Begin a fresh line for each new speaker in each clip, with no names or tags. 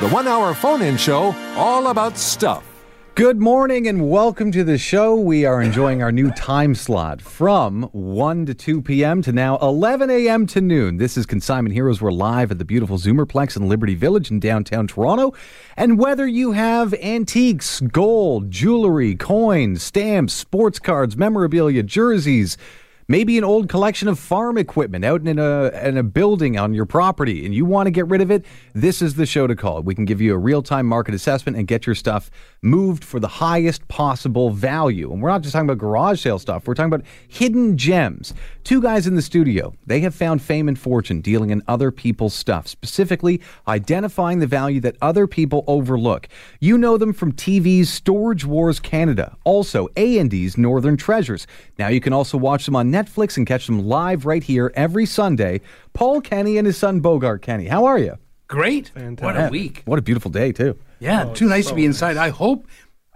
the one hour phone in show all about stuff.
Good morning and welcome to the show. We are enjoying our new time slot from 1 to 2 p.m. to now 11 a.m. to noon. This is Consignment Heroes. We're live at the beautiful Zoomerplex in Liberty Village in downtown Toronto. And whether you have antiques, gold, jewelry, coins, stamps, sports cards, memorabilia, jerseys, maybe an old collection of farm equipment out in a, in a building on your property and you want to get rid of it, this is the show to call. We can give you a real time market assessment and get your stuff moved for the highest possible value. And we're not just talking about garage sale stuff, we're talking about hidden gems. Two guys in the studio, they have found fame and fortune dealing in other people's stuff, specifically identifying the value that other people overlook. You know them from TV's Storage Wars Canada, also A&E's Northern Treasures. Now you can also watch them on Netflix and catch them live right here every Sunday. Paul Kenny and his son Bogart Kenny. How are you?
Great. Fantastic. What a week.
What a beautiful day, too.
Yeah, oh, too nice to be inside. I hope,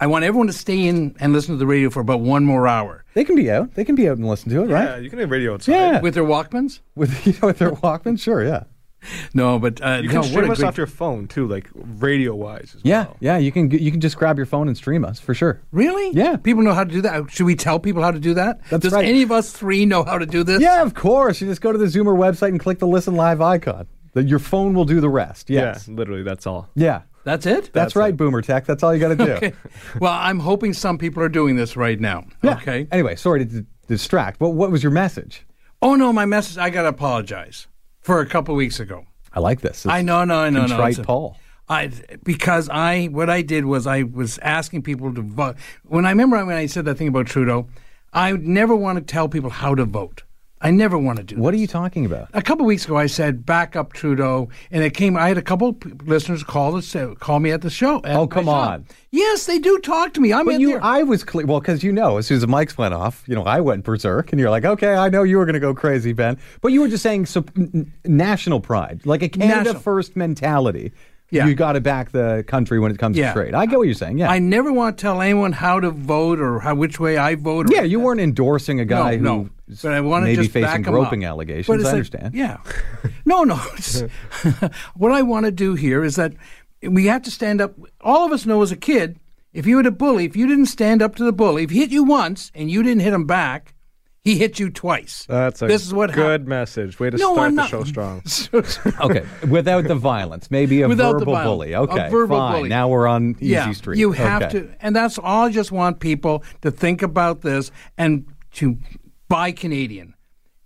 I want everyone to stay in and listen to the radio for about one more hour.
They can be out. They can be out and listen to it,
Yeah,
right?
Yeah, you can have radio outside.
Yeah.
With their Walkmans?
With, you know, with their Walkman? Sure, yeah.
No, but uh,
You can
what
stream us
great-
off your phone too, like radio wise.
Yeah, yeah. You can you can just grab your phone and stream us for sure.
Really?
Yeah.
People know how to do that. Should we tell people how to do that?
That's
Does
right.
any of us three know how to do this?
Yeah, of course. You just go to the Zoomer website and click the listen live icon. The, your phone will do the rest. Yes.
Yeah, literally, that's all.
Yeah.
That's it?
That's,
That's
right,
it.
Boomer Tech. That's all you got to do.
Okay. Well, I'm hoping some people are doing this right now.
Yeah.
Okay.
Anyway, sorry to d- distract. What what was your message?
Oh, no, my message, I got to apologize for a couple weeks ago.
I like this.
I know, no, no, no.
Contrite
It's a-
Paul.
I because I what I did was I was asking people to vote. When I remember when I said that thing about Trudeau, I never want to tell people how to vote. I never want to do.
What are you talking about?
A couple weeks ago, I said back up Trudeau, and it came. I had a couple p- listeners call the call me at the show. at
Oh, come on.
Yes, they do talk to me. I'm
But
in
you,
there.
I was clear. Well, because you know, as soon as the mics went off, you know, I went berserk, and you're like, okay, I know you were going to go crazy, Ben. But you were just saying so, n- national pride, like a Canada
National.
first mentality.
Yeah.
You got to back the country when it comes
Yeah.
to trade. I get what you're saying. Yeah.
I never want to tell anyone how to vote or how which way I vote. Or
yeah, you weren't endorsing a guy
no,
who
no. But I want to
maybe
just
facing groping
up.
allegations.
But
I
like-
understand.
Yeah. No, no. what I want to do here is that we have to stand up. All of us know as a kid, if you were a bully, if you didn't stand up to the bully, if he hit you once and you didn't hit him back, he hit you twice.
That's a
this is what
good
hap-
message. Way to
No,
start
I'm
the
not-
show strong.
Okay, without the violence, maybe a
Without
verbal
violence.
bully.
A
Okay,
verbal
fine.
bully.
Now we're on easy
yeah,
street.
You have
Okay.
to, and that's all. I just want people to think about this and to buy Canadian,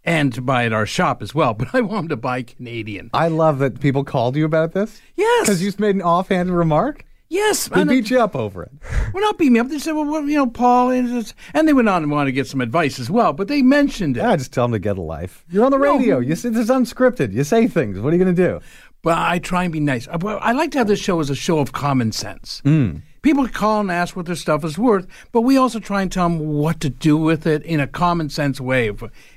and to buy at our shop as well. But I want them to buy Canadian.
I love that people called you about this.
Yes.
because you just made an offhand remark.
Yes,
They beat you up over it.
Well, not beat me up. They said, well, what, you know, Paul, and, and they went on and wanted to get some advice as well, but they mentioned it.
Yeah, just tell them to get a life. You're on the
No.
radio. You say this is unscripted. You say things. What are you going to do?
But I try and be nice. I, I like to have this show as a show of common sense.
Hmm.
People call and ask what their stuff is worth, but we also try and tell them what to do with it in a common sense way.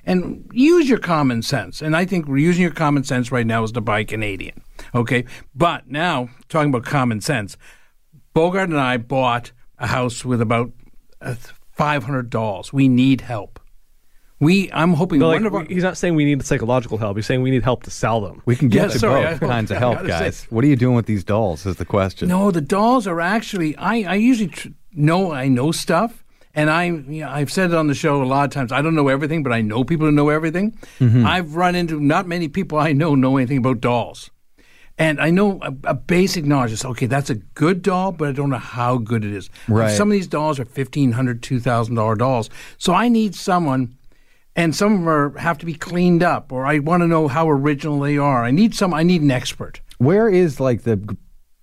And use your common sense. And I think we're using your common sense right now is to buy Canadian. Okay? But now, talking about common sense, Bogart and I bought a house with about uh, $500. We need help. We, I'm hoping
But,
one
like,
of our.
he's not saying we need psychological help. He's saying we need help to sell them.
We can get
Yeah,
to
sorry,
both
I-
kinds of help,
gotta say-
guys. What are you doing with these dolls? Is the question.
No, the dolls are actually. I, I usually tr- know I know stuff, and I you know, I've said it on the show a lot of times. I don't know everything, but I know people who know everything.
Mm-hmm.
I've run into not many people I know know anything about dolls, And I know a, a basic knowledge is okay. That's a good doll, but I don't know how good it is.
Right.
Some of these dolls are fifteen hundred, two thousand dollar $2,000 dolls. So I need someone, and some of them are, have to be cleaned up, or I want to know how original they are. I need some. I need an expert.
Where is like the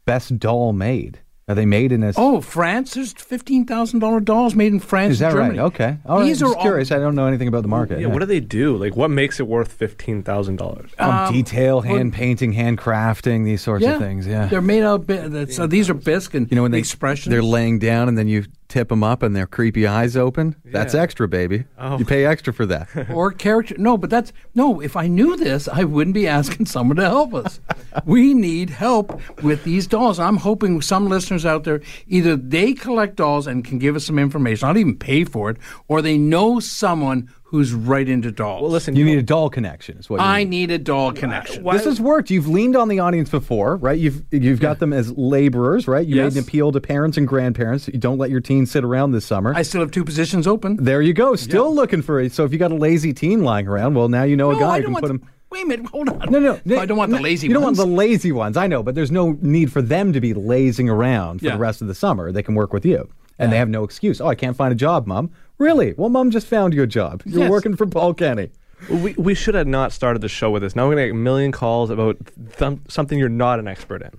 best doll made? Are they made in a?
Oh, France. There's fifteen thousand dollar dolls made in France.
is that
and
right?
Germany.
Okay. All right.
These
Just
are all-
curious. I don't know anything about the market.
Yeah, what do they do? Like, what makes it worth fifteen thousand dollars?
Um, detail, hand painting, hand crafting, these sorts of things. Yeah.
They're made out of bi- So these are bisque and
You know when they
expressions.
they're laying down and then you tip them up and their creepy eyes open. That's extra, baby.
Oh.
You pay extra for that.
or character. No, but that's no. If I knew this, I wouldn't be asking someone to help us. we need help with these dolls. I'm hoping some listeners out there either they collect dolls and can give us some information, not even pay for it, or they know someone who's right into dolls.
Well, listen,
You
you
need a doll connection. Is what you
I
need.
need a doll connection.
Why-
This has worked. You've leaned on the audience before, right? You've you've got them as laborers, right? You
Yes.
made an appeal to parents and grandparents. You don't let your teens sit around this summer.
I still have two positions open.
there you go. Still looking for it. So if you got a lazy teen lying around, well, now you know a guy
I don't
can
want
put
the-
him.
Wait a minute, hold on.
No, no,
I don't want the lazy
You don't
ones.
want the lazy ones. I know, but there's no need for them to be lazing around for
Yeah.
the rest of the summer. They can work with you, and they have no excuse. Oh, I can't find a job, mom. Really? Well, mom just found you a job. You're
Yes.
working for Paul Kenny.
we, we should have not started the show with this. Now we're gonna get a million calls about th- something you're not an expert in.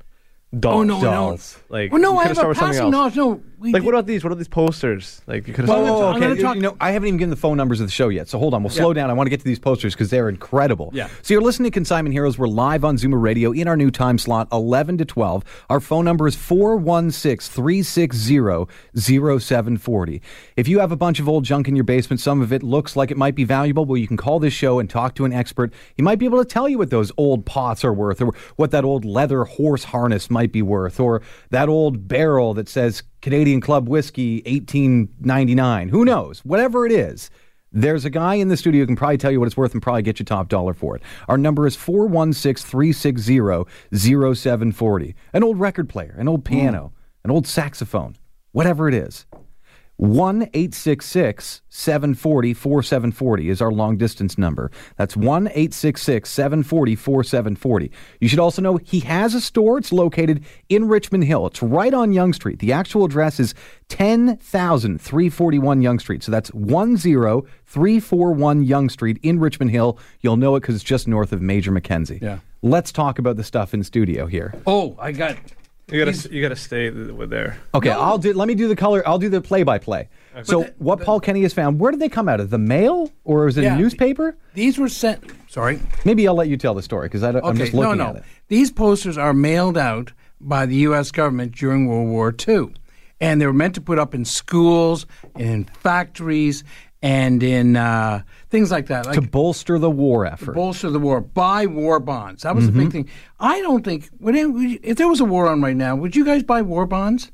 Dolls.
Oh no,
dolls.
no.
Like,
well, no, I
could've
have a
started with something
passing
else.
knowledge. No, we
Like,
did-
what about these? What are these posters? Like, you could have.
Well,
started
I'm
Oh, okay.
talk-
You know, I haven't even given the phone numbers of the show yet. So hold on. We'll slow down. I want to get to these posters because they're incredible.
Yeah.
So you're listening to Consignment Heroes. We're live on Zoomer Radio in our new time slot, 11 to 12. Our phone number is 416 360 0740. If you have a bunch of old junk in your basement, some of it looks like it might be valuable, well, you can call this show and talk to an expert. He might be able to tell you what those old pots are worth or what that old leather horse harness might be worth or that old barrel that says Canadian Club Whiskey 1899. Who knows? Whatever it is. There's a guy in the studio who can probably tell you what it's worth and probably get you top dollar for it. Our number is 416 360 0740. An old record player, an old piano, an old saxophone, whatever it is. 1 866 740 4740 is our long distance number. That's 1 866 740 4740. You should also know he has a store. It's located in Richmond Hill. It's right on Yonge Street. The actual address is 10341 Yonge Street. So that's 10341 Yonge Street in Richmond Hill. You'll know it because it's just north of Major Mackenzie.
Yeah.
Let's talk about the stuff in studio here.
Oh, I got.
You gotta, you gotta stay with there.
Okay, I'll do. Let me do the color. I'll do the play-by-play. So,
the-
what Paul Kenny has found? Where did they come out of? The mail, or was it
Yeah.
a newspaper?
These were sent. Sorry.
Maybe I'll let you tell the story because I'm
Okay.
just
no,
looking
no.
at it.
These posters are mailed out by the U.S. government during World War II, and they were meant to put up in schools, and in factories, and in uh, things like that. Like
To bolster the war effort.
bolster the war, buy war bonds. That was the
Mm-hmm.
big thing. I don't think would it, would you- if there was a war on right now, would you guys buy war bonds?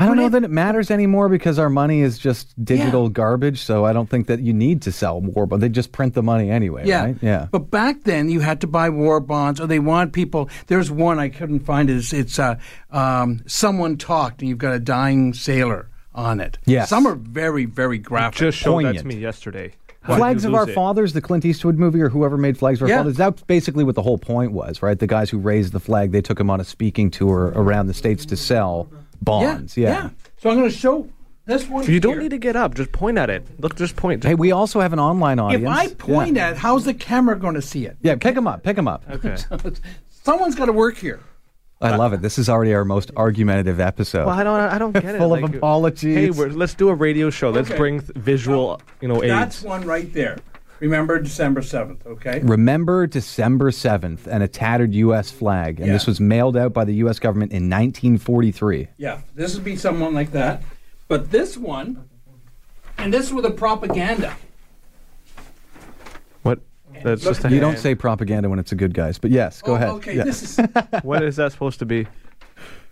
I don't know that it matters anymore because our money is just digital
Yeah.
garbage. So I don't think that you need to sell war, but they just print the money anyway,
Yeah,
right? Yeah.
But back then, you had to buy war bonds, or they want people. There's one I couldn't find. It's it's uh, um, someone talked, and you've got a dying sailor on it.
Yes.
some are very very graphic.
Just showed that to me yesterday. Why
Flags of Our
it?
Fathers, the Clint Eastwood movie, or whoever made Flags of Our
Yeah.
Fathers, that's basically what the whole point was, right? The guys who raised the flag, they took him on a speaking tour around the states to sell bonds. Yeah.
So I'm going to show this one.
You don't need to get up. Just point at it. Look, just point.
Hey, we also have an online audience.
If I point
yeah.
at, how's the camera going to see it?
Yeah, pick them up. Pick them up.
Okay.
Someone's got to work here.
I love it. This is already our most argumentative episode.
Well, I don't. I don't get it.
Full of
Like,
apologies.
Hey, we're, let's do a radio show. Let's
Okay.
bring th- visual, you know, aids.
That's one right there. Remember December seventh, okay?
Remember December 7th and a tattered U.S. flag. And
Yeah.
this was mailed out by the U.S. government in 1943.
Yeah, this would be someone like that. But this one, and this with a propaganda.
What? That's just a
You don't say propaganda when it's a good guys, but yes, go
Oh,
ahead.
Okay,
Yeah.
this is.
What is that supposed to be?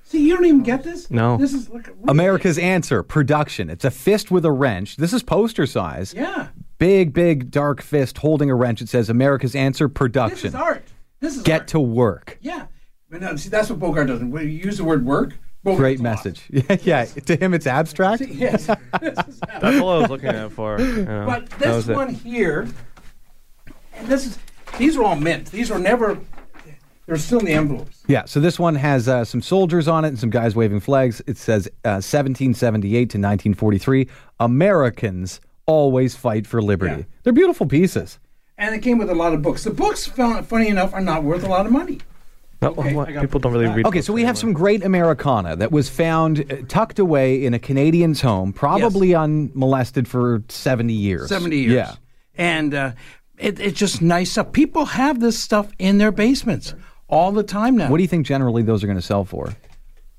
See, you don't even get this.
No.
This is look. look-
America's answer production. It's a fist with a wrench. This is poster size.
Yeah,
Big, big, dark fist holding a wrench. It says America's answer production.
this
production.
is art. This is
Get
art.
to work.
Yeah, but no, see, that's what Bogart doesn't. When you use the word work, Bogart's
Great message. Yeah, yeah. To him, it's abstract.
Yes.
That's all I was looking at for. you know.
But this
was it.
one here, and this is these are all mint. These were never. They're still in the envelopes.
Yeah, so this one has uh, some soldiers on it and some guys waving flags. It says uh, 1778 to 1943. Americans always fight for liberty.
Yeah.
They're beautiful pieces.
And it came with a lot of books. The books, fun- funny enough, are not worth a lot of money.
No,
Okay,
what- people don't really read.
Okay, so we have some great Americana that was found uh, tucked away in a Canadian's home, probably unmolested for 70 years.
70 years.
Yeah.
And uh, it, it's just nice stuff. People have this stuff in their basements all the time now.
What do you think generally those are going to sell for?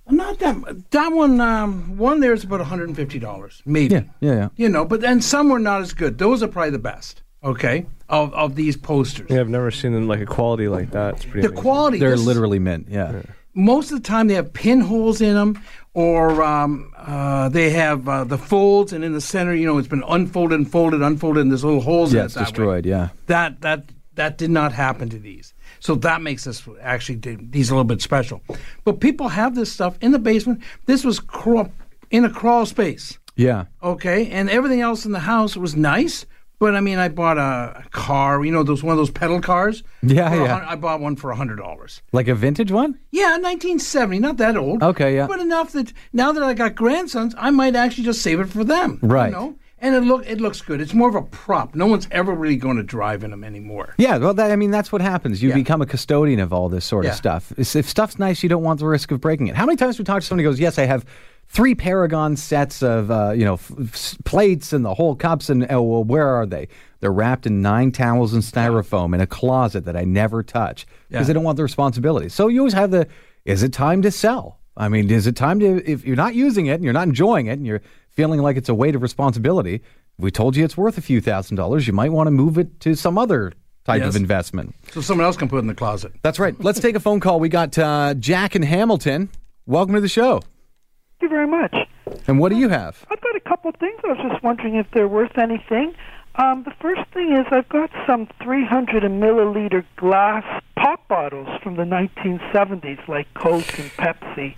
Not that that one. Um, one there is about one hundred and fifty dollars, maybe.
Yeah, yeah, yeah.
You know, but then some were not as good. Those are probably the best. Okay, of of these posters.
Yeah, I've never seen them like a quality like that. It's pretty.
The
amazing.
quality.
They're
this-
literally mint, yeah.
Most of the time they have pinholes in them, or um, uh, they have uh, the folds, and in the center, you know, it's been unfolded and folded, unfolded, and there's little holes in it.
it's
that way.
destroyed, yeah.
That that that did not happen to these. So that makes this actually these a little bit special. But people have this stuff in the basement. This was crawl, in a crawl space,
Yeah.
okay, and everything else in the house was nice. But I mean, I bought a, car. You know, those one of those pedal cars.
Yeah,
For
yeah.
I bought one for a hundred dollars.
Like a vintage one?
Yeah, 1970, not that old.
Okay, yeah.
But enough that now that I got grandsons, I might actually just save it for them. you
Right.
know? And it look it looks good. It's more of a prop. No one's ever really going to drive in them anymore.
Yeah, well, that, I mean, that's what happens. You
Yeah.
become a custodian of all this sort
Yeah.
of stuff. If if stuff's nice, you don't want the risk of breaking it. How many times we talk to somebody who goes, "Yes, I have three Paragon sets of uh, you know f- f- plates and the whole cups, and oh, well, where are they? They're wrapped in nine towels and styrofoam in a closet that I never touch because
Yeah.
they don't want the responsibility. So you always have the: Is it time to sell? I mean, is it time to if you're not using it and you're not enjoying it and you're feeling like it's a weight of responsibility? If we told you it's worth a few thousand dollars, you might want to move it to some other type
Yes.
of investment.
So someone else can put it in the closet.
That's right. Let's take a phone call. We got uh, Jack and Hamilton. Welcome to the show.
Thank you very much.
And what do you have?
I've got a couple of things. I was just wondering if they're worth anything. Um, the first thing is I've got some 300 milliliter glass pop bottles from the 1970s, like Coke and Pepsi,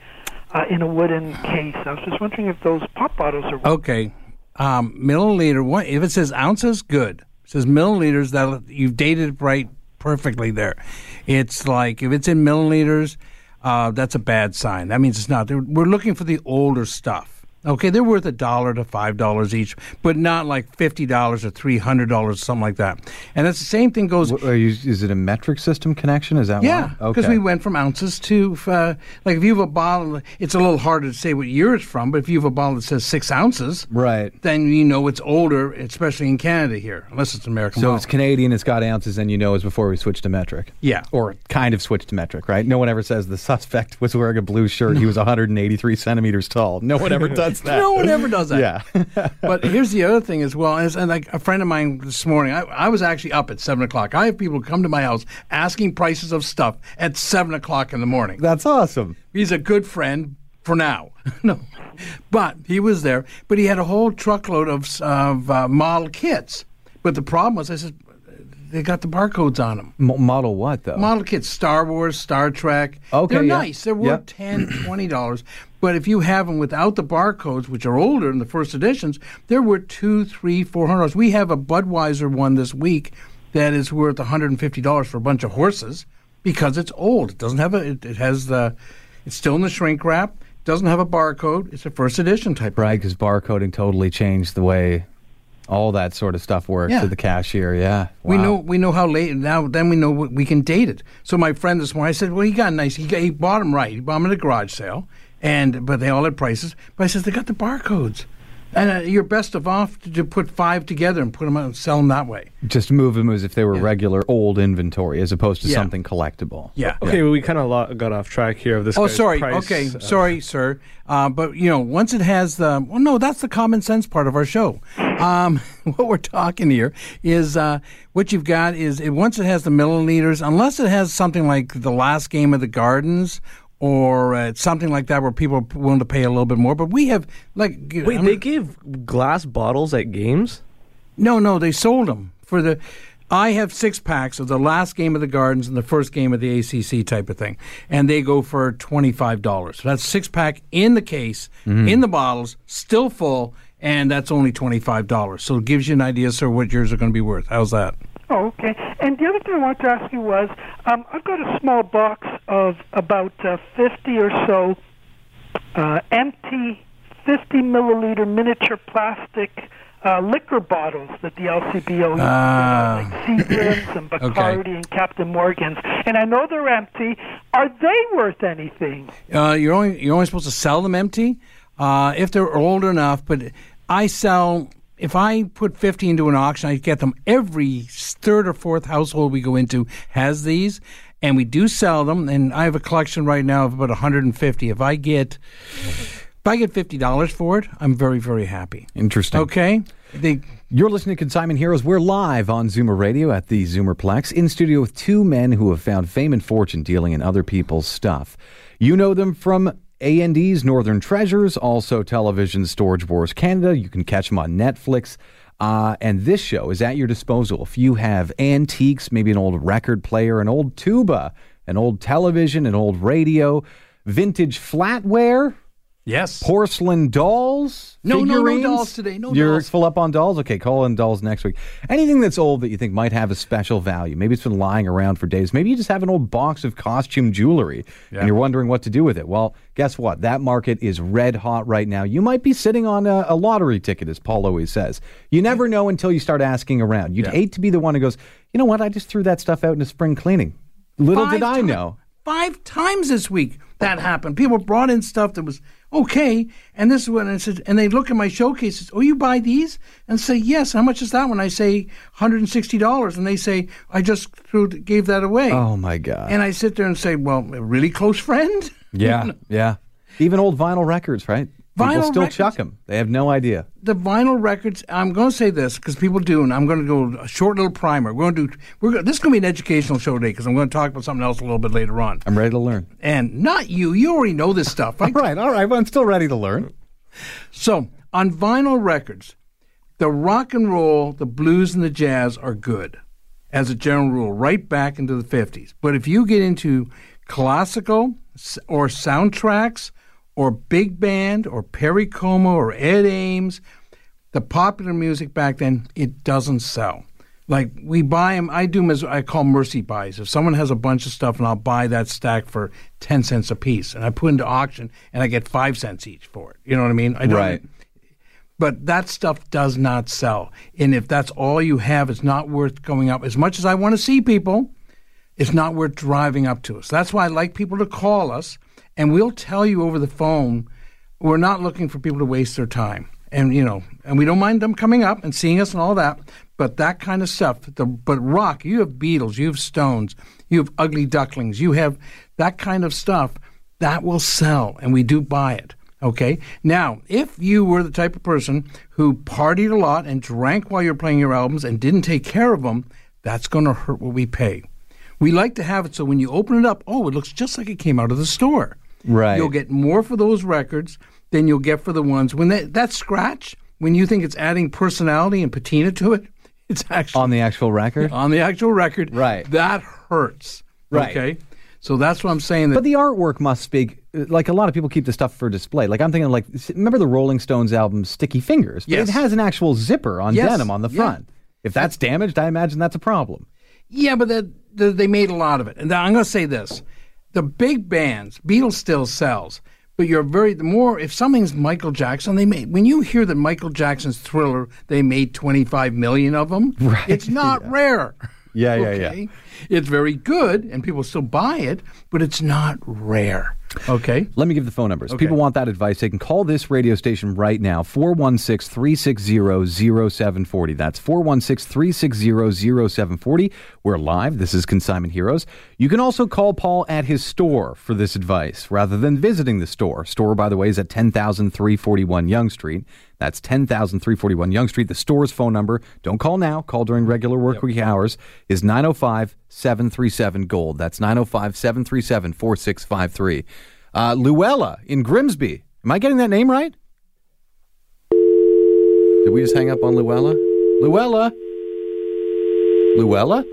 uh, in a wooden case. I was just wondering if those pop bottles are.
Okay. Um, milliliter. What if it says ounces? Good. It says milliliters. That you've dated it right perfectly there. It's like if it's in milliliters, uh, that's a bad sign. That means it's not. We're looking for the older stuff. Okay, they're worth a dollar to five dollars each, but not like fifty dollars or three hundred dollars, something like that. And that's the same thing goes.
Wh- Are you, is it a metric system connection? Is that
Yeah, because
Okay.
we went from ounces to uh, like if you have a bottle, it's a little harder to say what year it's from. But if you have a bottle that says six ounces,
Right.
then you know it's older, especially in Canada here, unless it's American.
So
bottle.
it's Canadian, it's got ounces, and you know it's before we switched to metric.
Yeah.
Or kind of switched to metric, right? No one ever says the suspect was wearing a blue shirt. He was 183 centimeters tall. No one ever does that.
no one ever does that.
Yeah.
but here's the other thing as well. Is, and like a friend of mine this morning, I, I was actually up at seven o'clock. I have people come to my house asking prices of stuff at seven o'clock in the morning.
That's awesome.
He's a good friend for now. no, but he was there. But he had a whole truckload of of uh, model kits. But the problem was, I said, they got the barcodes on them.
M- model what, though?
Model kits, Star Wars, Star Trek.
Okay,
they're
yeah.
nice. They're worth
Yep.
ten, twenty dollars. But if you have them without the barcodes, which are older in the first editions, they're worth two, three, four hundred dollars. We have a Budweiser one this week that is worth one hundred and fifty dollars for a bunch of horses because it's old. It doesn't have a. It, it has the. It's still in the shrink wrap. Doesn't have a barcode. It's a first edition type.
Right, because barcoding totally changed the way all that sort of stuff works
Yeah.
to the cashier. Yeah.
We know we know how late now. Then we know we can date it. So my friend this morning, I said, "Well, he got nice. He got, he bought them right. He bought them at a garage sale, and but they all had prices. But I says they got the barcodes, and uh, you're best of off to, to put five together and put them out and sell them that way.
Just move them as if they were
Yeah.
regular old inventory as opposed to
Yeah.
something collectible.
Yeah.
Okay, well, we kind of lo- got off track here of this.
Oh,
guy's
sorry.
price,
okay,
uh,
sorry, sir. Uh, but you know, once it has the well, no, that's the common sense part of our show. Um, what we're talking here is uh, what you've got is it, once it has the milliliters, unless it has something like the last game of the Gardens or uh, something like that, where people are willing to pay a little bit more. But we have like
Wait,
I'm-
they gave glass bottles at games?
no, no, they sold them for the. I have six packs of the last game of the Gardens and the first game of the ACC type of thing, and they go for twenty five dollars. So that's six pack in the case, in the bottles, still full, and that's only twenty five dollars. So it gives you an idea, sir, what yours are going to be worth. How's that?
Oh, okay. And the other thing I wanted to ask you was, um, I've got a small box of about uh, 50 or so uh, empty 50 milliliter miniature plastic uh, liquor bottles that the LCBO uses,
Ah.
like Seagram's and Bacardi and Captain Morgan's. And I know they're empty. Are they worth anything?
Uh, you're only you're only supposed to sell them empty uh, if they're old enough. But I sell if I put fifty into an auction, I get them. Every third or fourth household we go into has these, and we do sell them. And I have a collection right now of about 150. If I get if I get fifty dollars for it, I'm very very happy.
Interesting.
Okay, they.
You're listening to Consignment Heroes. We're live on Zoomer Radio at the Zoomerplex in studio with two men who have found fame and fortune dealing in other people's stuff. You know them from A&E's Northern Treasures, also television Storage Wars Canada. You can catch them on Netflix. Uh, and this show is at your disposal. If you have antiques, maybe an old record player, an old tuba, an old television, an old radio, vintage flatware,
Yes.
porcelain dolls.
No, no, no dolls today, no
You're
dolls.
full up on dolls. Okay, call in dolls next week. Anything that's old that you think might have a special value. Maybe it's been lying around for days. Maybe you just have an old box of costume jewelry and you're wondering what to do with it. Well, guess what? That market is red hot right now. You might be sitting on a, a lottery ticket, as Paul always says. You never know until you start asking around. You'd hate to be the one who goes, you know what? I just threw that stuff out in a spring cleaning. Little
Five
did I know.
Five times this week that happened. People brought in stuff that was okay, and this is when I said, and they look at my showcases. Oh, you buy these? And say yes. How much is that? one? I say hundred and sixty dollars, and they say I just threw, gave that away.
Oh, my God.
And I sit there and say, well, a really close friend.
Yeah, yeah. Even old vinyl records, right? People
Vinyl
still
records.
chuck them. They have no idea.
the vinyl records. I'm going to say this because people do, and I'm going to go a short little primer. We're going to do. We're go, this is going to be an educational show today because I'm going to talk about something else a little bit later on.
I'm ready to learn.
And not you. You already know this stuff. I
All right, all right. Well, I'm still ready to learn.
So on vinyl records, the rock and roll, the blues, and the jazz are good, as a general rule, right back into the fifties. But if you get into classical or soundtracks or big band or Perry Como or Ed Ames, the popular music back then, it doesn't sell. Like we buy them, I do them as I call mercy buys. If someone has a bunch of stuff, and I'll buy that stack for ten cents a piece, and I put into auction, and I get five cents each for it. You know what I mean? I don't,
Right.
But that stuff does not sell, and if that's all you have, it's not worth going up. As much as I want to see people, it's not worth driving up to us. That's why I like people to call us, and we'll tell you over the phone. We're not looking for people to waste their time, and you know, and we don't mind them coming up and seeing us and all that. But that kind of stuff, the, but rock, you have Beatles, you have Stones, you have Ugly Ducklings, you have that kind of stuff that will sell, and we do buy it. Okay. Now, if you were the type of person who partied a lot and drank while you're playing your albums and didn't take care of them, that's going to hurt what we pay. We like to have it so when you open it up, oh, it looks just like it came out of the store.
Right.
You'll get more for those records than you'll get for the ones when that that scratch. When you think it's adding personality and patina to it, it's actually
On the actual record?
on the actual record.
Right.
That hurts.
Right.
Okay. So that's what I'm saying. That
But the artwork must speak. Like a lot of people keep the stuff for display. Like I'm thinking, like remember the Rolling Stones album "Sticky Fingers"? But
Yes.
it has an actual zipper on
Yes.
denim on the
Yeah.
front. If that's damaged, I imagine that's a problem.
Yeah, but that they made a lot of it. And I'm going to say this: the big bands, Beatles still sells, but you're very the more if something's Michael Jackson, they made when you hear that Michael Jackson's Thriller, they made 25 million of them.
Right,
It's not rare.
Yeah, yeah, yeah.
It's very good, and people still buy it, but it's not rare. Okay.
Let me give the phone numbers. People want that advice. They can call this radio station right now 416 360 0740. That's 416 360 0740. We're live. This is Consignment Heroes. You can also call Paul at his store for this advice rather than visiting the store. Store, by the way, is at 10341 Yonge Street. That's 10341 Yonge Street. The store's phone number, don't call now, call during regular work week hours, is 905 737 Gold. That's 905 737 4653. Uh, Luella in Grimsby. Am I getting that name right? Did we just hang up on Luella? Luella? Luella?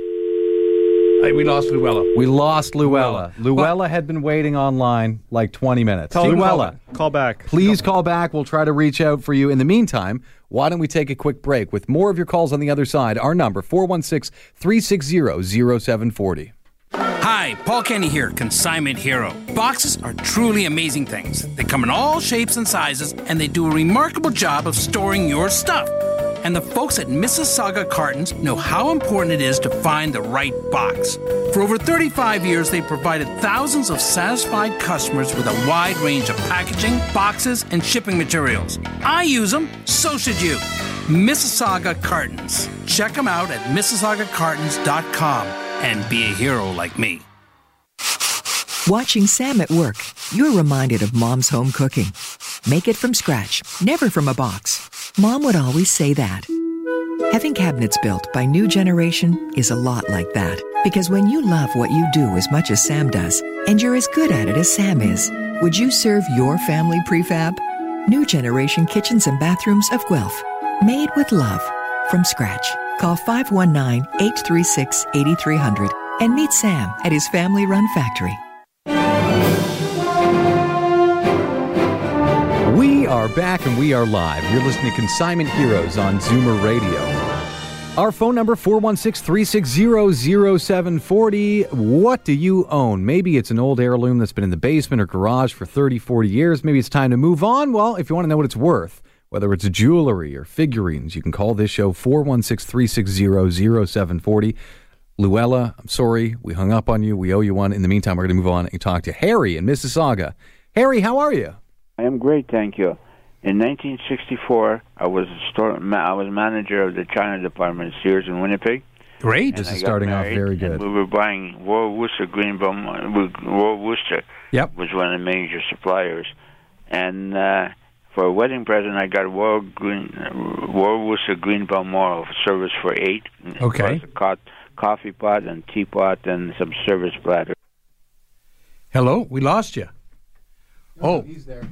Hey, we lost Luella.
We lost Luella. Luella had been waiting online like 20 minutes.
Tell them
Luella,
call, call back.
please call back. We'll try to reach out for you. In the meantime, why don't we take a quick break with more of your calls on the other side? Our number 416-360-0740.
Hi, Paul Kenny here, Consignment Hero. Boxes are truly amazing things. They come in all shapes and sizes, and they do a remarkable job of storing your stuff. And the folks at Mississauga Cartons know how important it is to find the right box. For over 35 years, they've provided thousands of satisfied customers with a wide range of packaging, boxes, and shipping materials. I use them, so should you. Mississauga Cartons. Check them out at MississaugaCartons.com and be a hero like me.
Watching Sam at work, you're reminded of mom's home cooking. Make it from scratch, never from a box. Mom would always say that. Having cabinets built by New Generation is a lot like that. Because when you love what you do as much as Sam does, and you're as good at it as Sam is, would you serve your family prefab? New Generation Kitchens and Bathrooms of Guelph. Made with love. From scratch. Call 519 836 8300 and meet Sam at his family run factory.
We are back and we are live. You're listening to Consignment Heroes on Zoomer Radio. Our phone number 416-360-0740. What do you own? Maybe it's an old heirloom that's been in the basement or garage for 30, 40 years. Maybe it's time to move on. Well, if you want to know what it's worth, whether it's jewelry or figurines, you can call this show 416-360-0740. Luella, I'm sorry, we hung up on you. We owe you one. In the meantime, we're going to move on and talk to Harry in Mississauga. Harry, how are you?
I am great, thank you. In 1964, I was a store, I was manager of the China department at Sears in Winnipeg.
Great.
This
and
is
I got
starting off
married,
very
and
good.
We were buying Royal Worcester Greenbaum. Royal Worcester
Yep.
was one of the major suppliers, and uh, for a wedding present, I got Royal Green Royal Worcester Green Balmoral service for eight.
Okay.
A co- coffee pot and teapot and some service platter.
Hello, we lost you. Oh, he's there.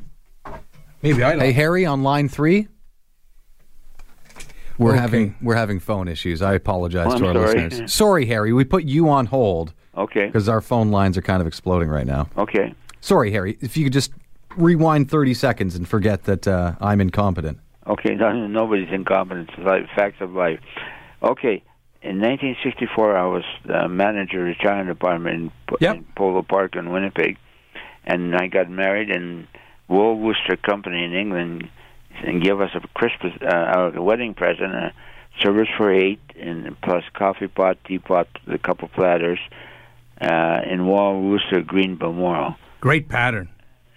Maybe I.
Hey Harry on line three. We're
Okay.
having we're having phone issues. I apologize
Oh,
to our
sorry.
listeners. Sorry, Harry. We put you on hold
Okay.
because our phone lines are kind of exploding right now.
Okay.
Sorry, Harry. If you could just rewind thirty seconds and forget that uh, I'm incompetent.
Okay, no, nobody's incompetent. It's like facts of life. Okay, in 1964, I was uh, manager of the China department in,
Yep.
in Polo Park in Winnipeg, and I got married, and Royal Worcester Company in England and give us a Christmas, uh, a wedding present, a service for eight, and plus coffee pot, teapot, a couple platters, uh, in Royal Worcester Green Balmoral.
Great pattern.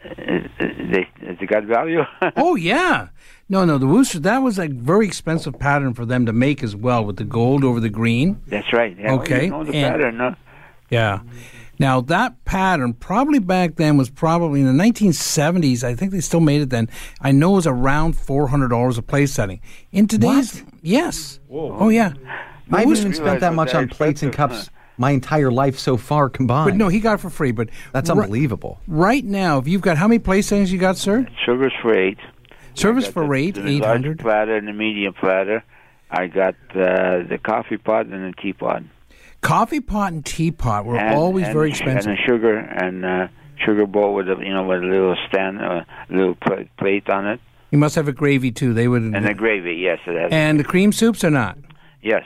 Uh, they, has it got value?
Oh yeah. No, no, the Worcester. That was a very expensive pattern for them to make as well, with the gold over the green.
That's right. Yeah, well,
Okay,
you know the
and-
pattern, no?
Yeah. Now that pattern probably back then was probably in the 1970s. I think they still made it then. I know it was around four hundred dollars a place setting. In today's, yes. Oh yeah.
I haven't even spent that much on plates and
expensive,
cups my entire life so far combined.
But no, he got it for free. But
that's
ri-
unbelievable.
Right now, if you've got how many place settings you got, sir?
Service for eight.
Service for
the-
eight,
the
eight
large
hundred.
platter and the medium platter. I got uh, the coffee pot and the teapot.
Coffee pot and teapot were
and,
always
and
very expensive.
And the sugar and uh, sugar bowl with a you know with a little stand, a little pl- plate on it,
You must have a gravy too. They would.
and the gravy. Yes, it has.
and the cream soups or not?
yes.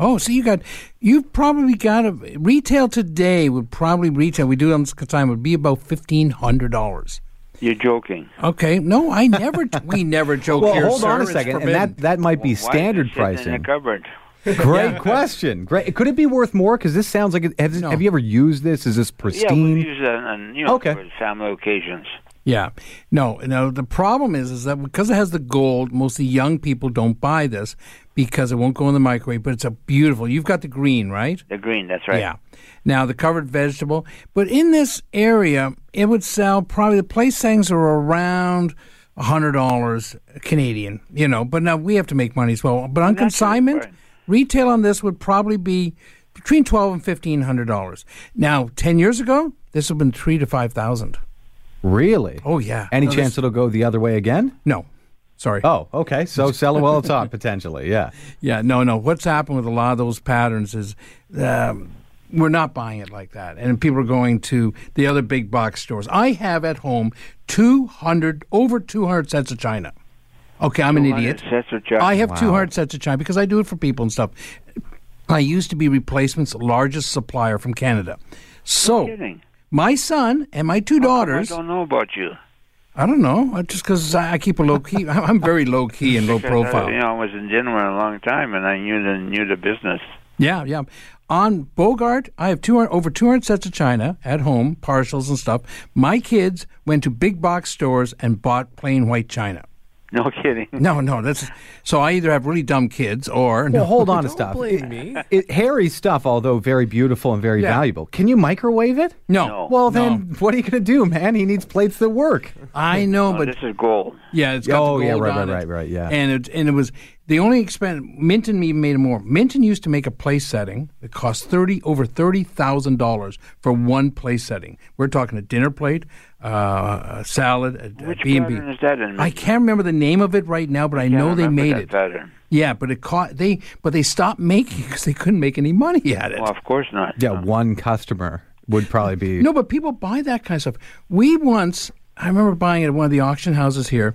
Oh, so you got, you've probably got a retail today would probably retail. We do it on this time would be about fifteen hundred dollars.
You're joking.
Okay, no, I never, we never joke
Well,
here.
hold on a second, and that that might be
Why is it
standard
sitting in
pricing.
the cupboard.
Great question. Great. Could it be worth more? Because this sounds like it. Have,
No.
have you ever used this? Is this pristine?
Yeah,
pristine?
we use it on you know
Okay.
for family occasions.
Yeah. No, no, the problem is is that because it has the gold, mostly young people don't buy this because it won't go in the microwave, but it's a beautiful. You've got the green, right?
The green. That's right.
Yeah. Now the covered vegetable, but in this area, it would sell probably the place things are around a hundred dollars Canadian. You know, but now we have to make money as well. But on
Naturally,
consignment,
right.
Retail on this would probably be between twelve and fifteen hundred dollars. Now, ten years ago, this would have been three to five thousand.
really?
Oh yeah.
Any
No,
chance
this-
it'll go the other way again?
No. Sorry.
Oh, okay. So sell it while it's hot, potentially. Yeah.
Yeah, no, no. What's happened with a lot of those patterns is um, We're not buying it like that. And people are going to the other big box stores. I have at home 200, over 200 sets of china. Okay, I'm an idiot.
sets of china?
I have
Wow.
200 sets of china because I do it for people and stuff. I used to be replacement's largest supplier from Canada. So, my son and my two daughters.
I don't know about you.
I don't know, just because I, I keep a low key. I'm very low key and low profile.
uh, you know, I was in Denver a long time, and I knew the knew the business.
Yeah, yeah. On Bogart, I have 200, over 200 sets of china at home, partials and stuff. My kids went to big box stores and bought plain white china.
No kidding.
No, no, that's so I either have really dumb kids or
Well,
no.
hold on to stuff.
blame me.
It, Harry's stuff, although very beautiful and very
Yeah.
valuable, can you microwave it?
No,
No.
Well,
No.
then what are you going to do, man? He needs plates that work.
I know,
Oh,
but
this is gold.
yeah, it's got
Oh,
the
yeah, right,
on
right,
it.
right, right, yeah.
And it and it was the only expense. Minton even made it more. Minton used to make a place setting that cost thirty over thirty thousand dollars for one place setting. We're talking a dinner plate, uh, a salad, a, a
Which
B and B.
pattern is that in?
I can't remember the name of it right now, but I know they made
that
it.
Pattern.
Yeah, but it caught they but they stopped making it because they couldn't make any money at it.
Well, of course not.
Yeah, one customer would probably be.
No, but people buy that kind of stuff. We once, I remember buying it at one of the auction houses here.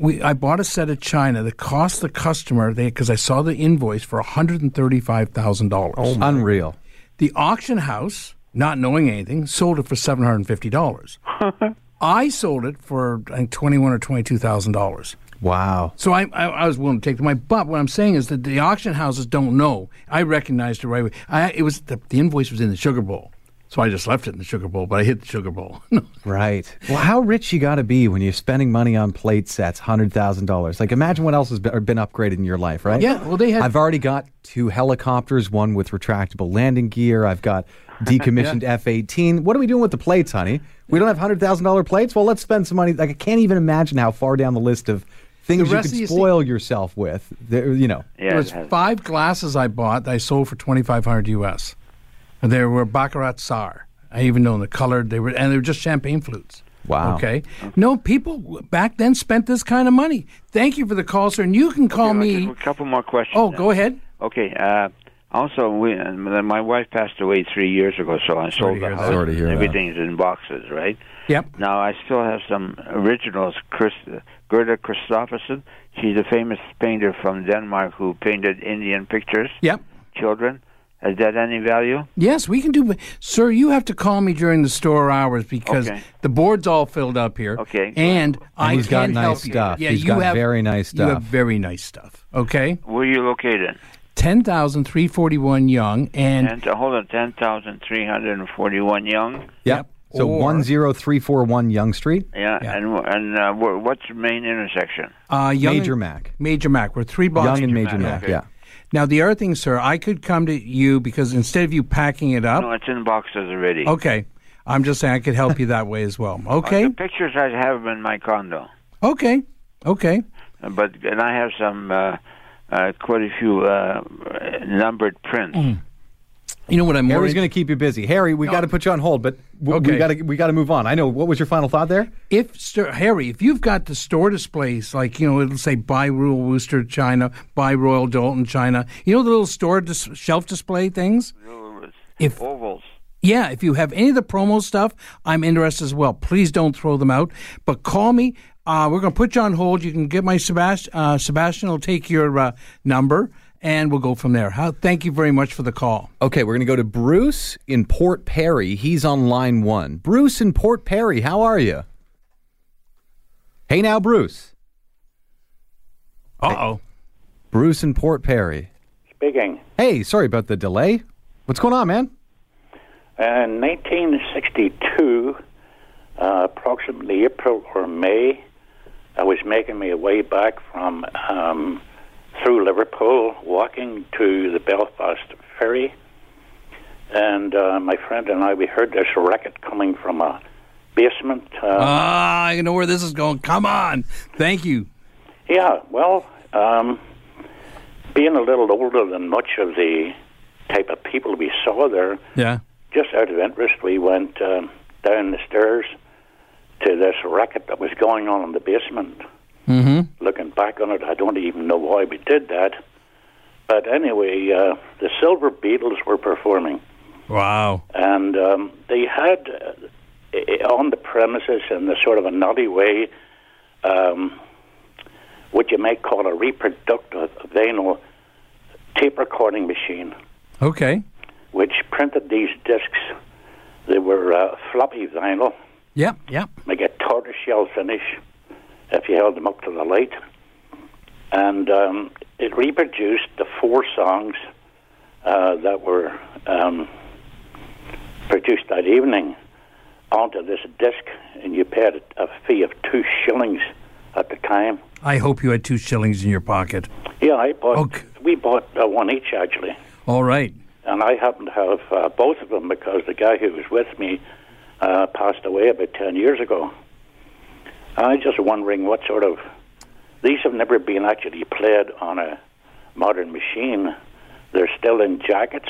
We, I bought a set of china that cost the customer because I saw the invoice for one hundred and thirty five thousand dollars.
Oh, Unreal.
The auction house, not knowing anything, sold it for seven hundred and fifty dollars. I sold it for I think twenty one or twenty two thousand dollars.
Wow.
So I, I, I was willing to take the money. But what I'm saying is that the auction houses don't know. I recognized it right away. I, it was the, the invoice was in the sugar bowl, so I just left it in the sugar bowl. But I hit the sugar bowl.
Right. Well, how rich you got to be when you're spending money on plate sets, hundred thousand dollars. Like, imagine what else has been, been upgraded in your life, right?
Yeah, well, they had-
I've already got two helicopters, one with retractable landing gear. I've got decommissioned F-18. What are we doing with the plates, honey? We don't have hundred thousand dollar plates. Well, let's spend some money. Like, I can't even imagine how far down the list of things you
rest
could
of you see-
spoil yourself with. There, you know.
Yeah,
there was five glasses I bought that I sold for twenty five hundred US. And they were Baccarat Sar. I even know the color they were, and they were just champagne flutes.
Wow.
Okay. No, people back then spent this kind of money. Thank you for the call, sir. And you can call me.
A couple more questions.
Oh,
then.
go ahead.
Okay. Uh, also, we, uh, my wife passed away three years ago, so I sold the house.
that.
Sorry to hear that.
Everything's in boxes, right?
Yep.
Now I still have some originals. Chris, Gerda Christoffersen. She's a famous painter from Denmark who painted Indian pictures,
Yep.
children. Has that any value?
Yes, we can do. Sir, you have to call me during the store hours because
Okay.
the board's all filled up here.
Okay.
And, I
he's got
can
nice
help you.
stuff.
Yeah,
He's
you
got
have
very nice stuff.
You have
stuff.
very nice stuff. Okay.
Where are you located?
10,341 Yonge and
And uh, hold on, ten thousand three hundred and forty-one Yonge.
Yep. So
Or-
one zero three four one Yonge Street,
Yeah,
Yeah.
and and uh, what's the main intersection?
uh, Yonge
Major
and-
Mac.
Major Mac. We're three blocks.
Yonge and
Major
Major
Mac,
Mac.
okay.
Yeah.
Now the other thing, sir, I could come to you because instead of you packing it up,
No, it's in boxes already.
okay. I'm just saying I could help you that way as well. Okay.
The pictures I have in my condo,
Okay. Okay.
Uh, but and I have some uh, uh, quite a few uh, numbered prints.
You know what I'm
Harry's
worried?
going to keep you busy. Harry, we got to put you on hold, but w- we got to we got to move on. I know. What was your final thought there?
if st- Harry, if you've got the store displays, like you know, it'll say "Buy Royal Worcester China," "Buy Royal Doulton China," you know the little store dis- shelf display things. If
Ovals.
yeah, if you have any of the promo stuff, I'm interested as well. Please don't throw them out, but call me. Uh, we're going to put you on hold. You can get my Sebastian. Uh, Sebastian will take your uh, number, and we'll go from there. How, thank you very much for the call.
Okay, we're going to go to Bruce in Port Perry. He's on line one. Bruce in Port Perry, how are you? Hey now, Bruce.
Uh oh.
Bruce in Port Perry.
Speaking.
Hey, sorry about the delay. What's going on, man?
In 1962, uh, approximately April or May, I was making my way back from um, through Liverpool, walking to the Belfast ferry, and uh, my friend and I we heard this racket coming from a basement. Uh,
Ah, I know where this is going. Come on. Thank you.
Yeah, well, um, being a little older than much of the type of people we saw there,
Yeah.
just out of interest, we went um, down the stairs to this racket that was going on in the basement.
Mm-hmm.
Looking back on it, I don't even know why we did that. But anyway, uh, the Silver Beatles were performing.
Wow.
and um, they had uh, on the premises in the sort of a naughty way um, what you might call a reproductive vinyl tape recording machine,
Okay.
which printed these discs. They were uh, floppy vinyl,
Yep. Yep.
like a tortoiseshell finish, if you held them up to the light, and um, it reproduced the four songs uh, that were um, produced that evening onto this disc, and you paid a fee of two shillings at the time.
I hope you had two shillings in your pocket.
Yeah, I bought.
Okay.
We bought uh, one each actually,
All right.
and I happen to have uh, both of them because the guy who was with me uh, passed away about ten years ago. I was just wondering what sort of these have never been actually played on a modern machine. They're still in jackets.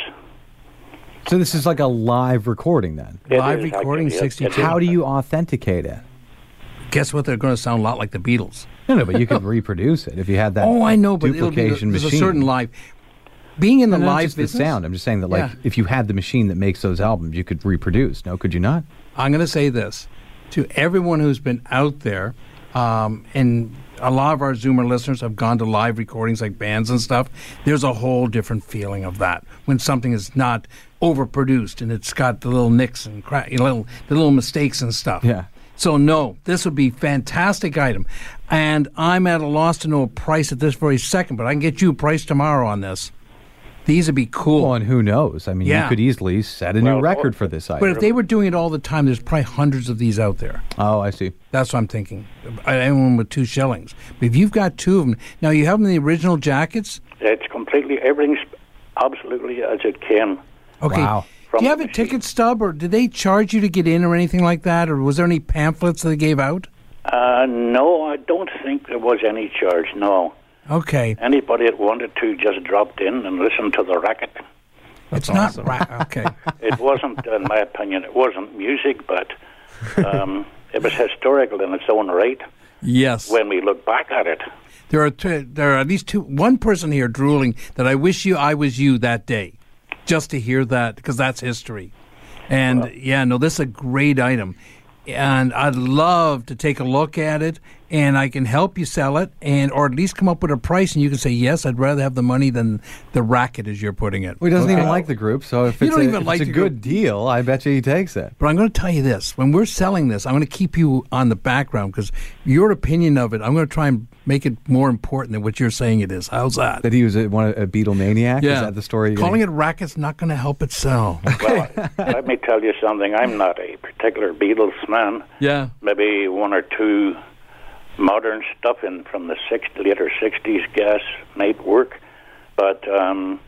So this is like a live recording then.
It
Live
is
recording,
actually,
62.
How do you authenticate it?
Guess what? They're going to sound a lot like the Beatles.
No, no, but you could reproduce it if you had that.
oh, I know, but it'll be
duplication
there's a
machine.
certain live. Being in the
No,
live
just the sound. I'm just saying that, like,
Yeah.
if you had the machine that makes those albums, you could reproduce. No, could you not?
I'm going to say this to everyone who's been out there, um, and a lot of our Zoomer listeners have gone to live recordings like bands and stuff. There's a whole different feeling of that when something is not overproduced and it's got the little nicks and cra- little the little mistakes and stuff.
Yeah.
So no, this would be fantastic item, and I'm at a loss to know a price at this very second. But I can get you a price tomorrow on this. These would be cool.
Well, and who knows? I mean,
Yeah.
you could easily set a
Well,
new record for this item.
but if they were doing it all the time, there's probably hundreds of these out there.
oh, I see.
That's what I'm thinking. Anyone with two shillings. But if you've got two of them, now you have them in the original jackets.
It's completely everything's absolutely as it came.
Okay.
Wow.
Do you have a
machine.
ticket stub, or did they charge you to get in, or anything like that, or was there any pamphlets that they gave out?
Uh, no, I don't think there was any charge. No,
Okay,
anybody that wanted to just dropped in and listened to the racket.
it's
awesome.
not ra- okay.
It wasn't, in my opinion, it wasn't music, but um, it was historical in its own right
yes,
when we look back at it.
there are two, there are at least two. One person here drooling that I wish you I was you that day, just to hear that because that's history. And yeah, no, this is a great item, and I'd love to take a look at it, and I can help you sell it, and or at least come up with a price, and you can say yes, I'd rather have the money than the racket as you're putting it.
Well, he doesn't
Okay?
even like the group, so if
You
it's,
don't
a,
even
if
like
it's a
the
good deal, I bet you he takes it.
But I'm going to tell you this: when we're selling this, I'm going to keep you on the background because your opinion of it, I'm going to try and make it more important than what you're saying it is. How's that?
That he was a, one, a Beatle maniac? Is that the story?
Calling it racket's not going to help it sell.
Well, let me tell you something. I'm not a particular Beatles man.
yeah.
Maybe one or two modern stuff in from the six, later '60s gas might work, but um,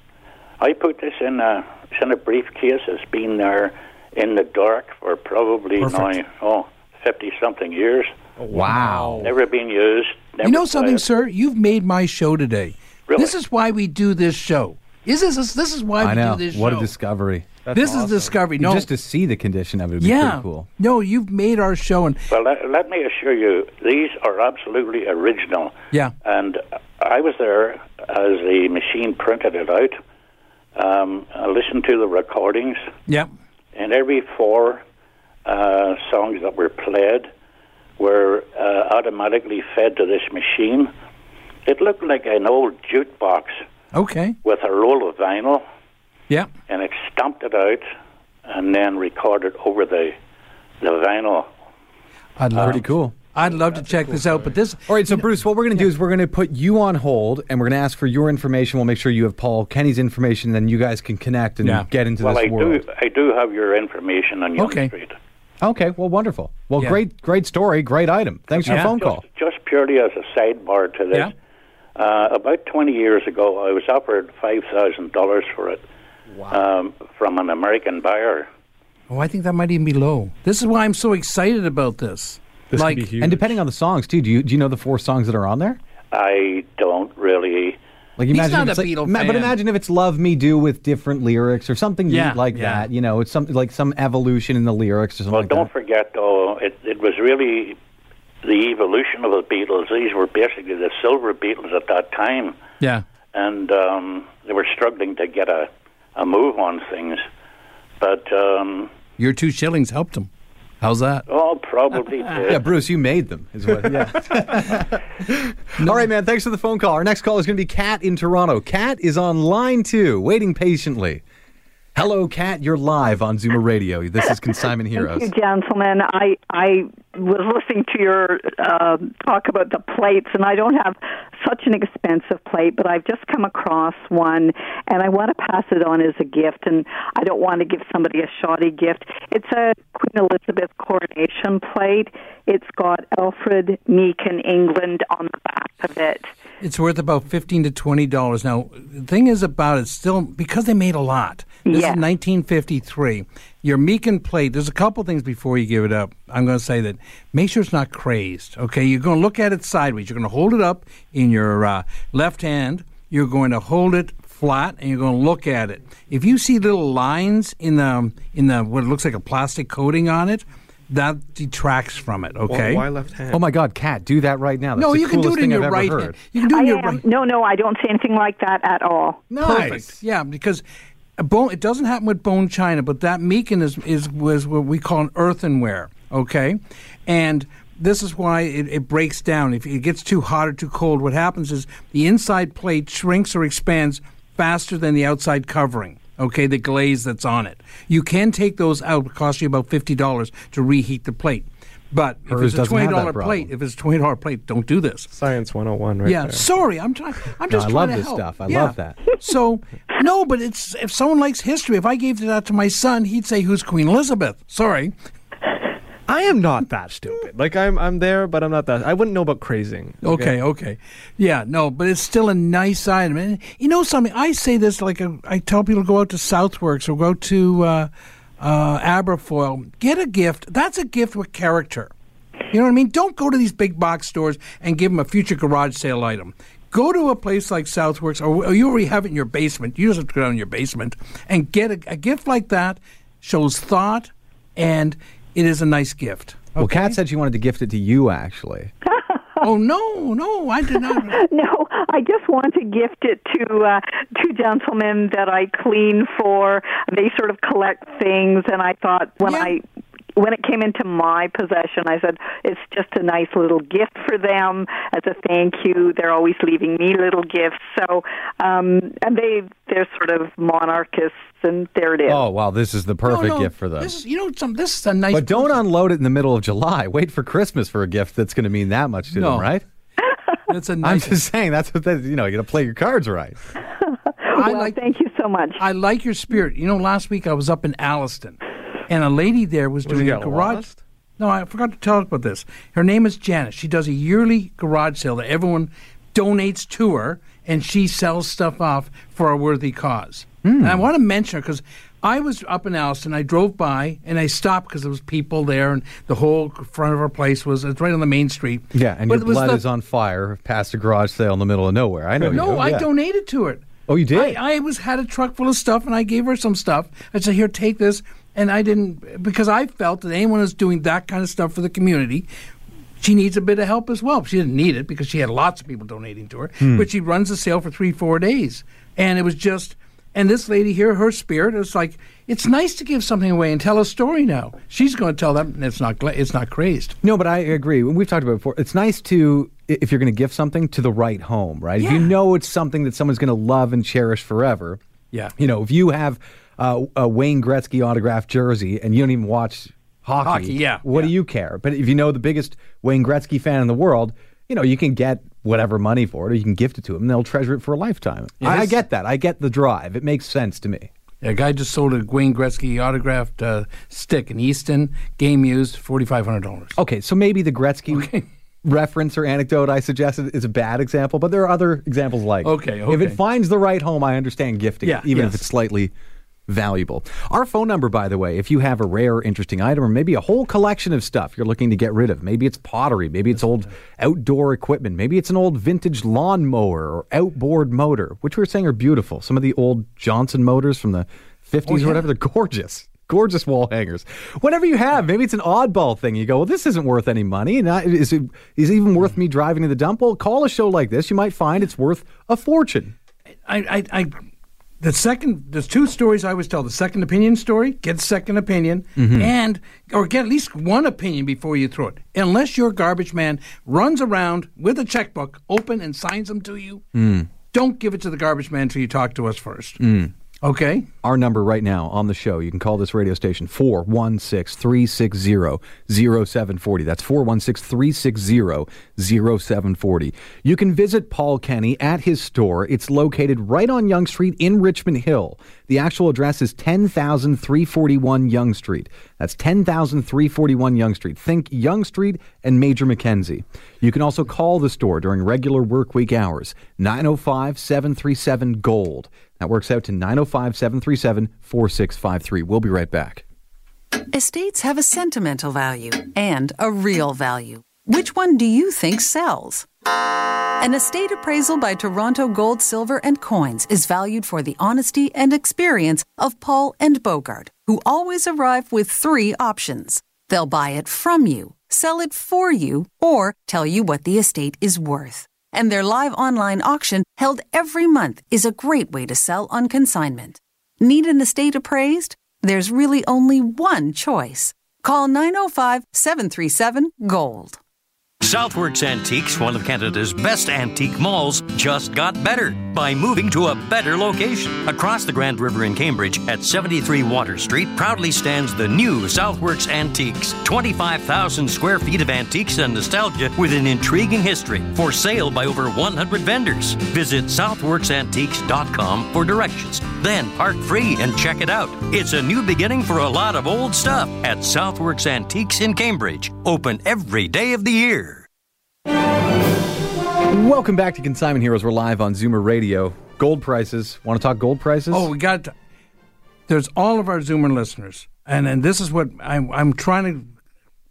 I put this in a it's in a briefcase. It's been there in the dark for probably
Perfect.
now oh fifty something years.
Wow.
Never been used. Never
You know something,
played.
sir? You've made my show today.
Really?
This is why we do this show. Is this this is why
I
we
know.
do this
What
show?
a discovery.
This is discovery. No,
Just to see the condition of it would be
yeah,
pretty cool.
no, you've made our show, and
Well, let, let me assure you, these are absolutely original.
yeah,
And I was there as the machine printed it out. Um, I listened to the recordings,
yeah,
and every four uh, songs that were played were uh, automatically fed to this machine. It looked like an old jukebox
okay,
with a roll of vinyl,
yeah.
and it stamped it out and then recorded over the the vinyl.
I'd love
Pretty cool.
I'd love to check this out, but this
All right, so Bruce, what we're going to do is we're going to put you on hold, and we're going to ask for your information. We'll make sure you have Paul Kenny's information, then you guys can connect and
Yeah.
get into
Well,
this
I
world.
do I do have your information on Yonge
Okay.
Street.
Okay, well, wonderful. Well,
Yeah.
great, great story, great item. Thanks for
Yeah.
your phone call.
Just, just purely as a sidebar to this,
Yeah.
uh, about 20 years ago, I was offered $5,000 for it um, from an American buyer.
Oh, I think that might even be low. This is why I'm so excited about this.
This
like,
could be huge.
And depending on the songs too, do you do you know the four songs that are on there?
I don't really.
Like
He's
imagine
not
if it's
a
like-
Beatle
ma- but imagine if it's "Love Me Do" with different lyrics or something
Yeah,
like
yeah.
that. You know, it's something like some evolution in the lyrics or something
Well,
like
don't
that.
forget, though, it, it was really the evolution of the Beatles. These were basically the silver Beatles at that time,
yeah,
and um, they were struggling to get a, a move on things. But um,
Your two shillings helped him. How's that?
oh, probably
Yeah. Bruce, you made them. Is what? Yeah. All right, man. Thanks for the phone call. Our next call is going to be Kat in Toronto. Kat is on line two, waiting patiently. Hello, Kat. You're live on Zoomer Radio. This is Consignment Heroes.
Thank you, gentlemen. I I was listening to your uh, talk about the plates, and I don't have such an expensive plate, but I've just come across one, and I want to pass it on as a gift. And I don't want to give somebody a shoddy gift. It's a Queen Elizabeth coronation plate. It's got Alfred Meakin England, on the back of it.
It's worth about fifteen to twenty dollars. Now, the thing is about it still because they made a lot. This
Yeah.
is 1953. Your Meakin plate. There's a couple things before you give it up. I'm going to say that make sure it's not crazed. Okay, you're going to look at it sideways. You're going to hold it up in your uh, left hand. You're going to hold it flat, and you're going to look at it. If you see little lines in the in the what looks like a plastic coating on it, that detracts from it. Okay.
Why left hand?
Oh my God, Kat, do that right now. That's
no, you can do it in your
I've
right hand. You can do it in your
am,
right.
no, no, I don't say anything like that at all.
Perfect. Yeah, because a bone. It doesn't happen with bone china, but that Meakin is is was what we call an earthenware. Okay, and this is why it, it breaks down. If it gets too hot or too cold, what happens is the inside plate shrinks or expands faster than the outside covering. Okay, the glaze that's on it. You can take those out. It costs you about fifty dollars to reheat the plate. But if
Hers
it's a twenty
have that
dollar
problem.
plate, if it's a twenty dollar plate, don't do this.
Science 101 right
yeah,
there.
sorry, I'm trying. I'm just.
No,
just
I love this
help.
stuff. I
Yeah.
love that.
So no, but it's if someone likes history, if I gave that to my son, he'd say, "Who's Queen Elizabeth?" Sorry.
I am not that stupid. Like I'm, I'm there, but I'm not that. I wouldn't know about crazing.
Okay, okay, yeah, no, but it's still a nice item. And you know something? I say this like a, I tell people to go out to Southworks or go to uh, uh, Aberfoyle, get a gift. That's a gift with character. You know what I mean? Don't go to these big box stores and give them a future garage sale item. Go to a place like Southworks, or, or you already have it in your basement. You just have to go down in your basement and get a, a gift like that. Shows thought, and it is a nice gift.
Well, Kat said she wanted to gift it to you, actually.
Oh no, no, I did not.
No, I just want to gift it to uh, two gentlemen that I clean for. They sort of collect things, and I thought when
Yeah.
I when it came into my possession, I said it's just a nice little gift for them as a thank you. They're always leaving me little gifts, so um, and they they're sort of monarchists, and there it is.
Oh, wow. This is the perfect
No, no,
gift for them.
This you know, some, this is a nice.
But don't
person.
unload it in the middle of July. Wait for Christmas for a gift that's going to mean that much to
No.
them, right?
It's a
I'm just saying that's what that, you know. You got to play your cards right.
I
well,
like.
thank you so much.
I like your spirit. You know, last week I was up in Alliston, and a lady there was
Was
doing a garage.
lost?
No, I forgot to tell about this. Her name is Janice. She does a yearly garage sale that everyone donates to her, and she sells stuff off for a worthy cause. And I hmm. want to mention her because I was up in Alliston. I drove by and I stopped because there was people there, and the whole front of her place was it's right on the main street.
Yeah, and
But
your blood
the-
is on fire past a garage sale in the middle of nowhere. I know. you
No, I
yeah.
donated to it.
Oh, you did?
I, I was had a truck full of stuff, and I gave her some stuff. I said, "Here, take this." And I didn't because I felt that anyone who's doing that kind of stuff for the community, she needs a bit of help as well. She didn't need it because she had lots of people donating to her,
Hmm.
but she runs the sale for three, four days, and it was just. And this lady here, her spirit is like it's nice to give something away and tell a story. Now she's going to tell them, and it's not it's not crazed.
No, but I agree. We've talked about it before. It's nice to, if you're going to give something, to the right home, right? If you know it's something that someone's going to love and cherish forever.
Yeah.
You know, if you have uh, a Wayne Gretzky autographed jersey and you don't even watch hockey,
Hockey, yeah,
what do you care? But if you know the biggest Wayne Gretzky fan in the world, you know, you can get whatever money for it or you can gift it to them and they'll treasure it for a lifetime.
Yeah,
I, I get that. I get the drive. It makes sense to me.
A guy just sold a Wayne Gretzky autographed uh, stick in Easton, game used, forty five hundred dollars.
Okay, so maybe the Gretzky reference or anecdote I suggested is a bad example, but there are other examples like it.
Okay,
If it finds the right home, I understand gifting
Yeah,
even if it's slightly valuable. Our phone number, by the way, if you have a rare, interesting item or maybe a whole collection of stuff you're looking to get rid of, maybe it's pottery, maybe it's old outdoor equipment, maybe it's an old vintage lawnmower or outboard motor, which we are saying are beautiful. Some of the old Johnson motors from the 50s
Oh, yeah.
or whatever, they're gorgeous. Gorgeous wall hangers. Whatever you have, maybe it's an oddball thing. You go, well, this isn't worth any money. Not, is, it, is it even worth me driving to the dump? Well, call a show like this. You might find it's worth a fortune.
I, I, I the second there's two stories I always tell. The second opinion story, get second opinion, mm-hmm. and or get at least one opinion before you throw it. Unless your garbage man runs around with a checkbook open and signs them to you, mm. don't give it to the garbage man until you talk to us first. Mm. Okay?
Our number right now on the show, you can call this radio station 416 360 0740. That's 416 360 0740. You can visit Paul Kenny at his store. It's located right on Yonge Street in Richmond Hill. The actual address is 10,341 Yonge Street. That's 10,341 Yonge Street. Think Yonge Street and Major Mackenzie. You can also call the store during regular workweek hours 905 737 Gold. That works out to 905 737 4653. We'll be right back.
Estates have a sentimental value and a real value. Which one do you think sells? An estate appraisal by Toronto Gold, Silver, and Coins is valued for the honesty and experience of Paul and Bogart, who always arrive with three options. They'll buy it from you, sell it for you, or tell you what the estate is worth. And their live online auction, held every month, is a great way to sell on consignment. Need an estate appraised? There's really only one choice. Call 905 737 Gold.
Southworks Antiques, one of Canada's best antique malls, just got better by moving to a better location. Across the Grand River in Cambridge at 73 Water Street proudly stands the new Southworks Antiques. 25,000 square feet of antiques and nostalgia with an intriguing history. For sale by over 100 vendors. Visit southworksantiques.com for directions. Then park free and check it out. It's a new beginning for a lot of old stuff at Southworks Antiques in Cambridge. Open every day of the year.
Welcome back to Consignment Heroes. We're live on Zoomer Radio. Gold prices. Want to talk gold prices?
Oh, we got. To, there's all of our Zoomer listeners, and and this is what I'm I'm trying to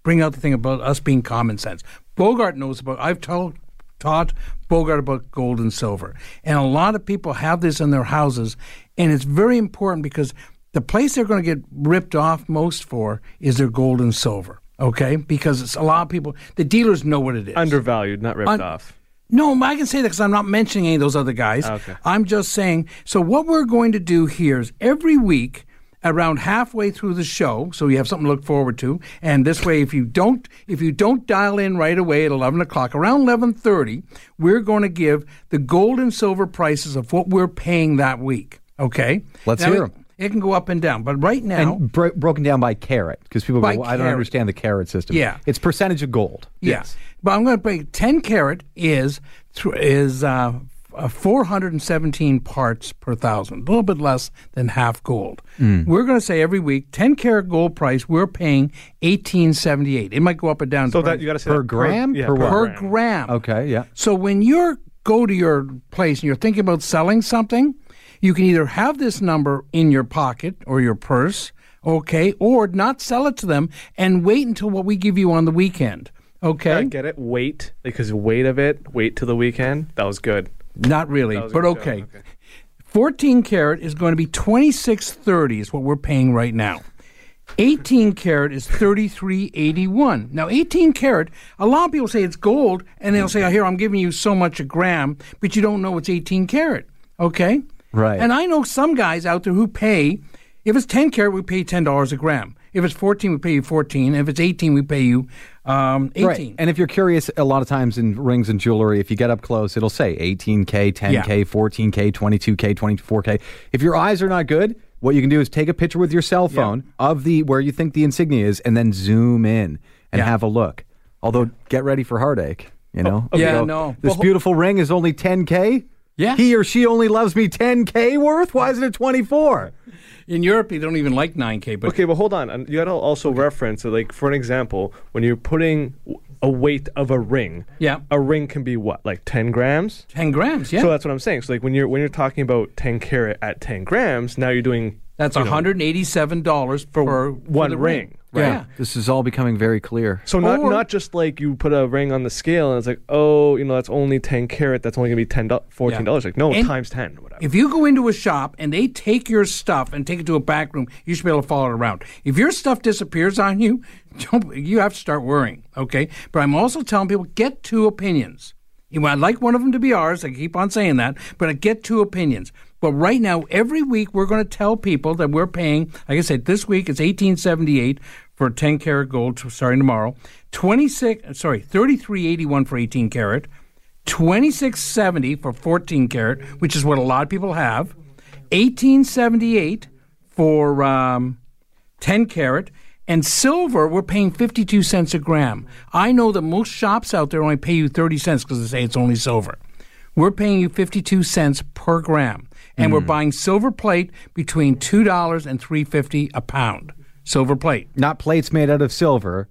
bring out the thing about us being common sense. Bogart knows about. I've told taught Bogart about gold and silver, and a lot of people have this in their houses, and it's very important because the place they're going to get ripped off most for is their gold and silver. Okay, because it's a lot of people. The dealers know what it is.
Undervalued, not ripped
Un-
off.
No, I can say that because I'm not mentioning any of those other guys.
Ah, okay.
I'm just saying. So what we're going to do here is every week, around halfway through the show, so you have something to look forward to. And this way, if you don't, if you don't dial in right away at 11 o'clock, around 11:30, we're going to give the gold and silver prices of what we're paying that week. Okay.
Let's
Now,
hear
it-
'em.
It can go up and down, but right now,
and bro- broken down by carat because people go,
By
well, I don't
carat.
understand the carat system.
Yeah.
It's percentage of gold.
Yeah. But I'm going to break 10 carat is th- is uh, uh, 417 parts per thousand, a little bit less than half gold.
Mm.
We're going to say every week 10 carat gold price we're paying 1878. It might go up or down.
So that you got to say
Per
that
gram?
yeah,
Per what?
per gram.
Okay, yeah.
So when you go to your place and you're thinking about selling something, you can either have this number in your pocket or your purse, okay, or not sell it to them and wait until what we give you on the weekend. Okay?
I get it. Wait, because weight of it. Wait till the weekend. That was good.
Not really,
That was a
but
joke,
okay. 14 carat is going to be 2630 is what we're paying right now. 18 carat is 3381. Now 18 carat, a lot of people say it's gold and they'll say, "Oh, here I'm giving you so much a gram," but you don't know it's 18 carat. Okay?
Right.
And I know some guys out there who pay if it's 10 carat, we pay $10 a gram. If it's 14, we pay you 14. If it's 18, we pay you um, 18.
Right. And if you're curious, a lot of times in rings and jewelry, if you get up close, it'll say 18K, 10K,
Yeah.
14K, 22K, 24K. If your eyes are not good, what you can do is take a picture with your cell phone of the where you think the insignia is and then zoom in and
Yeah.
have a look. Although, get ready for heartache, you know?
Oh, yeah,
You
no.
This
Well,
beautiful ring is only 10K?
Yeah.
He or she only loves me 10K worth? Why isn't it 24?
In Europe, they don't even like 9K, but
Okay, but hold on. You got to also reference, like, for an example, when you're putting a weight of a ring,
Yeah.
a ring can be what, like 10 grams?
10 grams, yeah.
So that's what I'm saying. So like when you're when you're talking about 10 carat at 10 grams, now you're doing
That's
you
$187
for
per
one
for the
ring.
Right.
Yeah. This is all becoming very clear.
So not
Or-
not just like you put a ring on the scale and it's like oh you know that's only 10 carat that's only gonna be 10 do- 14 dollars like no
And-
times 10 whatever.
If you go into a shop and they take your stuff and take it to a back room, you should be able to follow it around. If your stuff disappears on you, don't, you have to start worrying. Okay, but I'm also telling people get two opinions. I'd like one of them to be ours. I keep on saying that, but I get two opinions. But right now, every week we're going to tell people that we're paying. Like I said, this week it's eighteen seventy eight for ten karat gold starting tomorrow. Twenty six, sorry, thirty three eighty one for eighteen karat. Twenty six seventy for fourteen karat, which is what a lot of people have. Eighteen seventy eight for um, ten karat. And silver, we're paying 52 cents a gram. I know that most shops out there only pay you 30 cents because they say it's only silver. We're paying you 52 cents per gram. And we're hmm. buying silver plate between $2 and 3.50 a pound. Silver plate.
Not plates made out of silver,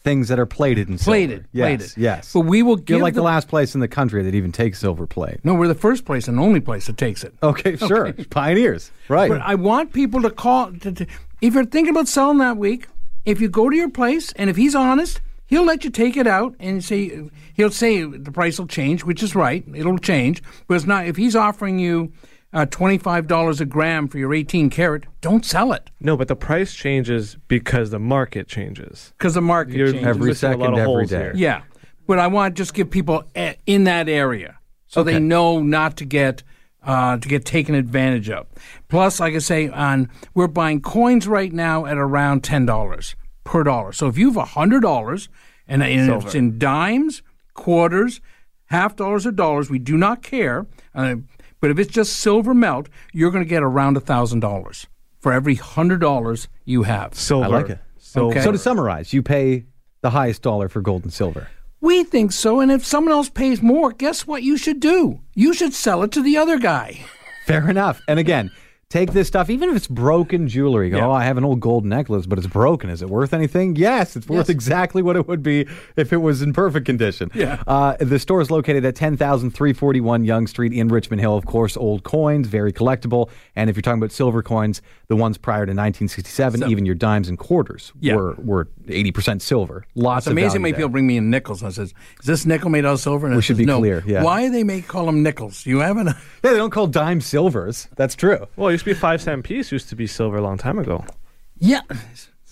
things that are plated in silver.
Plated,
Yes,
plated.
yes.
But we will give
You're like the,
the-
last place in the country that even takes silver plate.
No, we're the first place and only place that takes it.
Okay, sure. Pioneers. Right.
But I want people to call. To, to, if you're thinking about selling that week, if you go to your place and if he's honest, he'll let you take it out and say he'll say the price will change, which is right. It'll change, but it's not. If he's offering you uh, twenty five dollars a gram for your eighteen carat, don't sell it
No, but the price changes because the market changes.
because the market
You're
changes.
Every
missing a lot
second,
of
every
holes here.
Yeah, but I want to just give people a- in that area so they know not to get uh, to get taken advantage of. Plus, like I say, on we're buying coins right now at around ten dollars per dollar. So if you have hundred dollars and, and it's in dimes, quarters, half dollars, or dollars, we do not care. Uh, but if it's just silver melt, you're going to get around thousand dollars for every hundred dollars you have.
Silver.
I like it.
Silver.
Okay.
So to summarize, you pay the highest dollar for gold and silver.
We think so, and if someone else pays more, guess what you should do? You should sell it to the other guy.
Fair enough. And again, take this stuff, even if it's broken jewelry. Go,
Yeah.
oh, I have an old gold necklace, but it's broken. Is it worth anything? Yes, it's worth
Yes.
exactly what it would be if it was in perfect condition.
Yeah.
Uh, the store is located at 10,341 Yonge Street in Richmond Hill. Of course, old coins, very collectible. And if you're talking about silver coins, the ones prior to 1967, even your dimes and quarters
Yeah.
were, were 80% silver. Lots
It's
of
amazing
there.
people bring me in nickels. And I says, "Is this nickel made out of silver?" And I
We should
says,
be
no.
clear, yeah.
Why they make call them nickels? You haven't.
Yeah, they don't call dime silvers. That's true.
Well, used to be a five cent piece. Used to be silver a long time ago.
Yeah.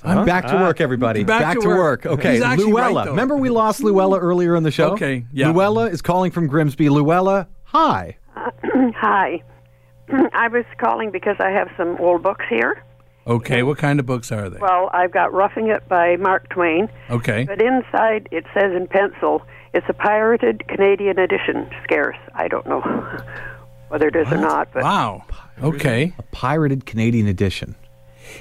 I'm back to
Ah.
work, everybody.
Back to work.
Okay,
He's actually right,
Luella.
though.
Remember we lost Luella earlier in the show?
Okay, yeah.
Luella is calling from Grimsby. Luella, hi.
Hi. I was calling because I have some old books here.
Okay, what kind of books are they?
Well, I've got Roughing It by Mark Twain,
Okay.
but inside it says in pencil, it's a pirated Canadian edition, scarce. I don't know whether it is or not, but
Wow. Okay.
A pirated Canadian edition.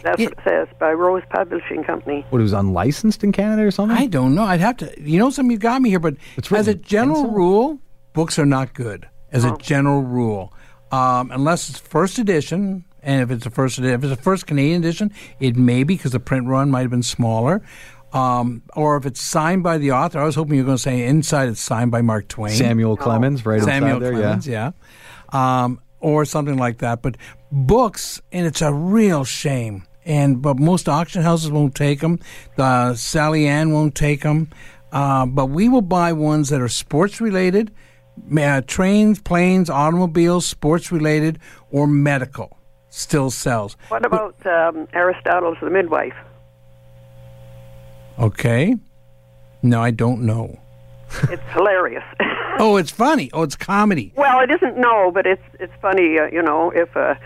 that's what it says by Rose Publishing Company.
What, it was unlicensed in Canada or something?
I don't know. I'd have to. You know, something you got me here, but
It's
as a general
pencil?
rule, books are not good. As
Oh.
a general rule, um, unless it's first edition, and if it's a first edi- if it's a first Canadian edition, it may be because the print run might have been smaller. Um, or if it's signed by the author, I was hoping you were going to say inside it's signed by Mark Twain.
Samuel Clemens, right
Samuel
inside there,
Clemens, yeah. Um, or something like that. But books, and it's a real shame. And but most auction houses won't take them. The Sally Ann won't take them. Uh, but we will buy ones that are sports related, uh, trains, planes, automobiles, sports related, or medical. Still sells.
What about um, Aristotle's The Midwife?
Okay. No, I don't know.
It's hilarious.
Oh, it's funny. Oh, it's comedy.
well, it isn't no, but it's it's funny. Uh, you know, if a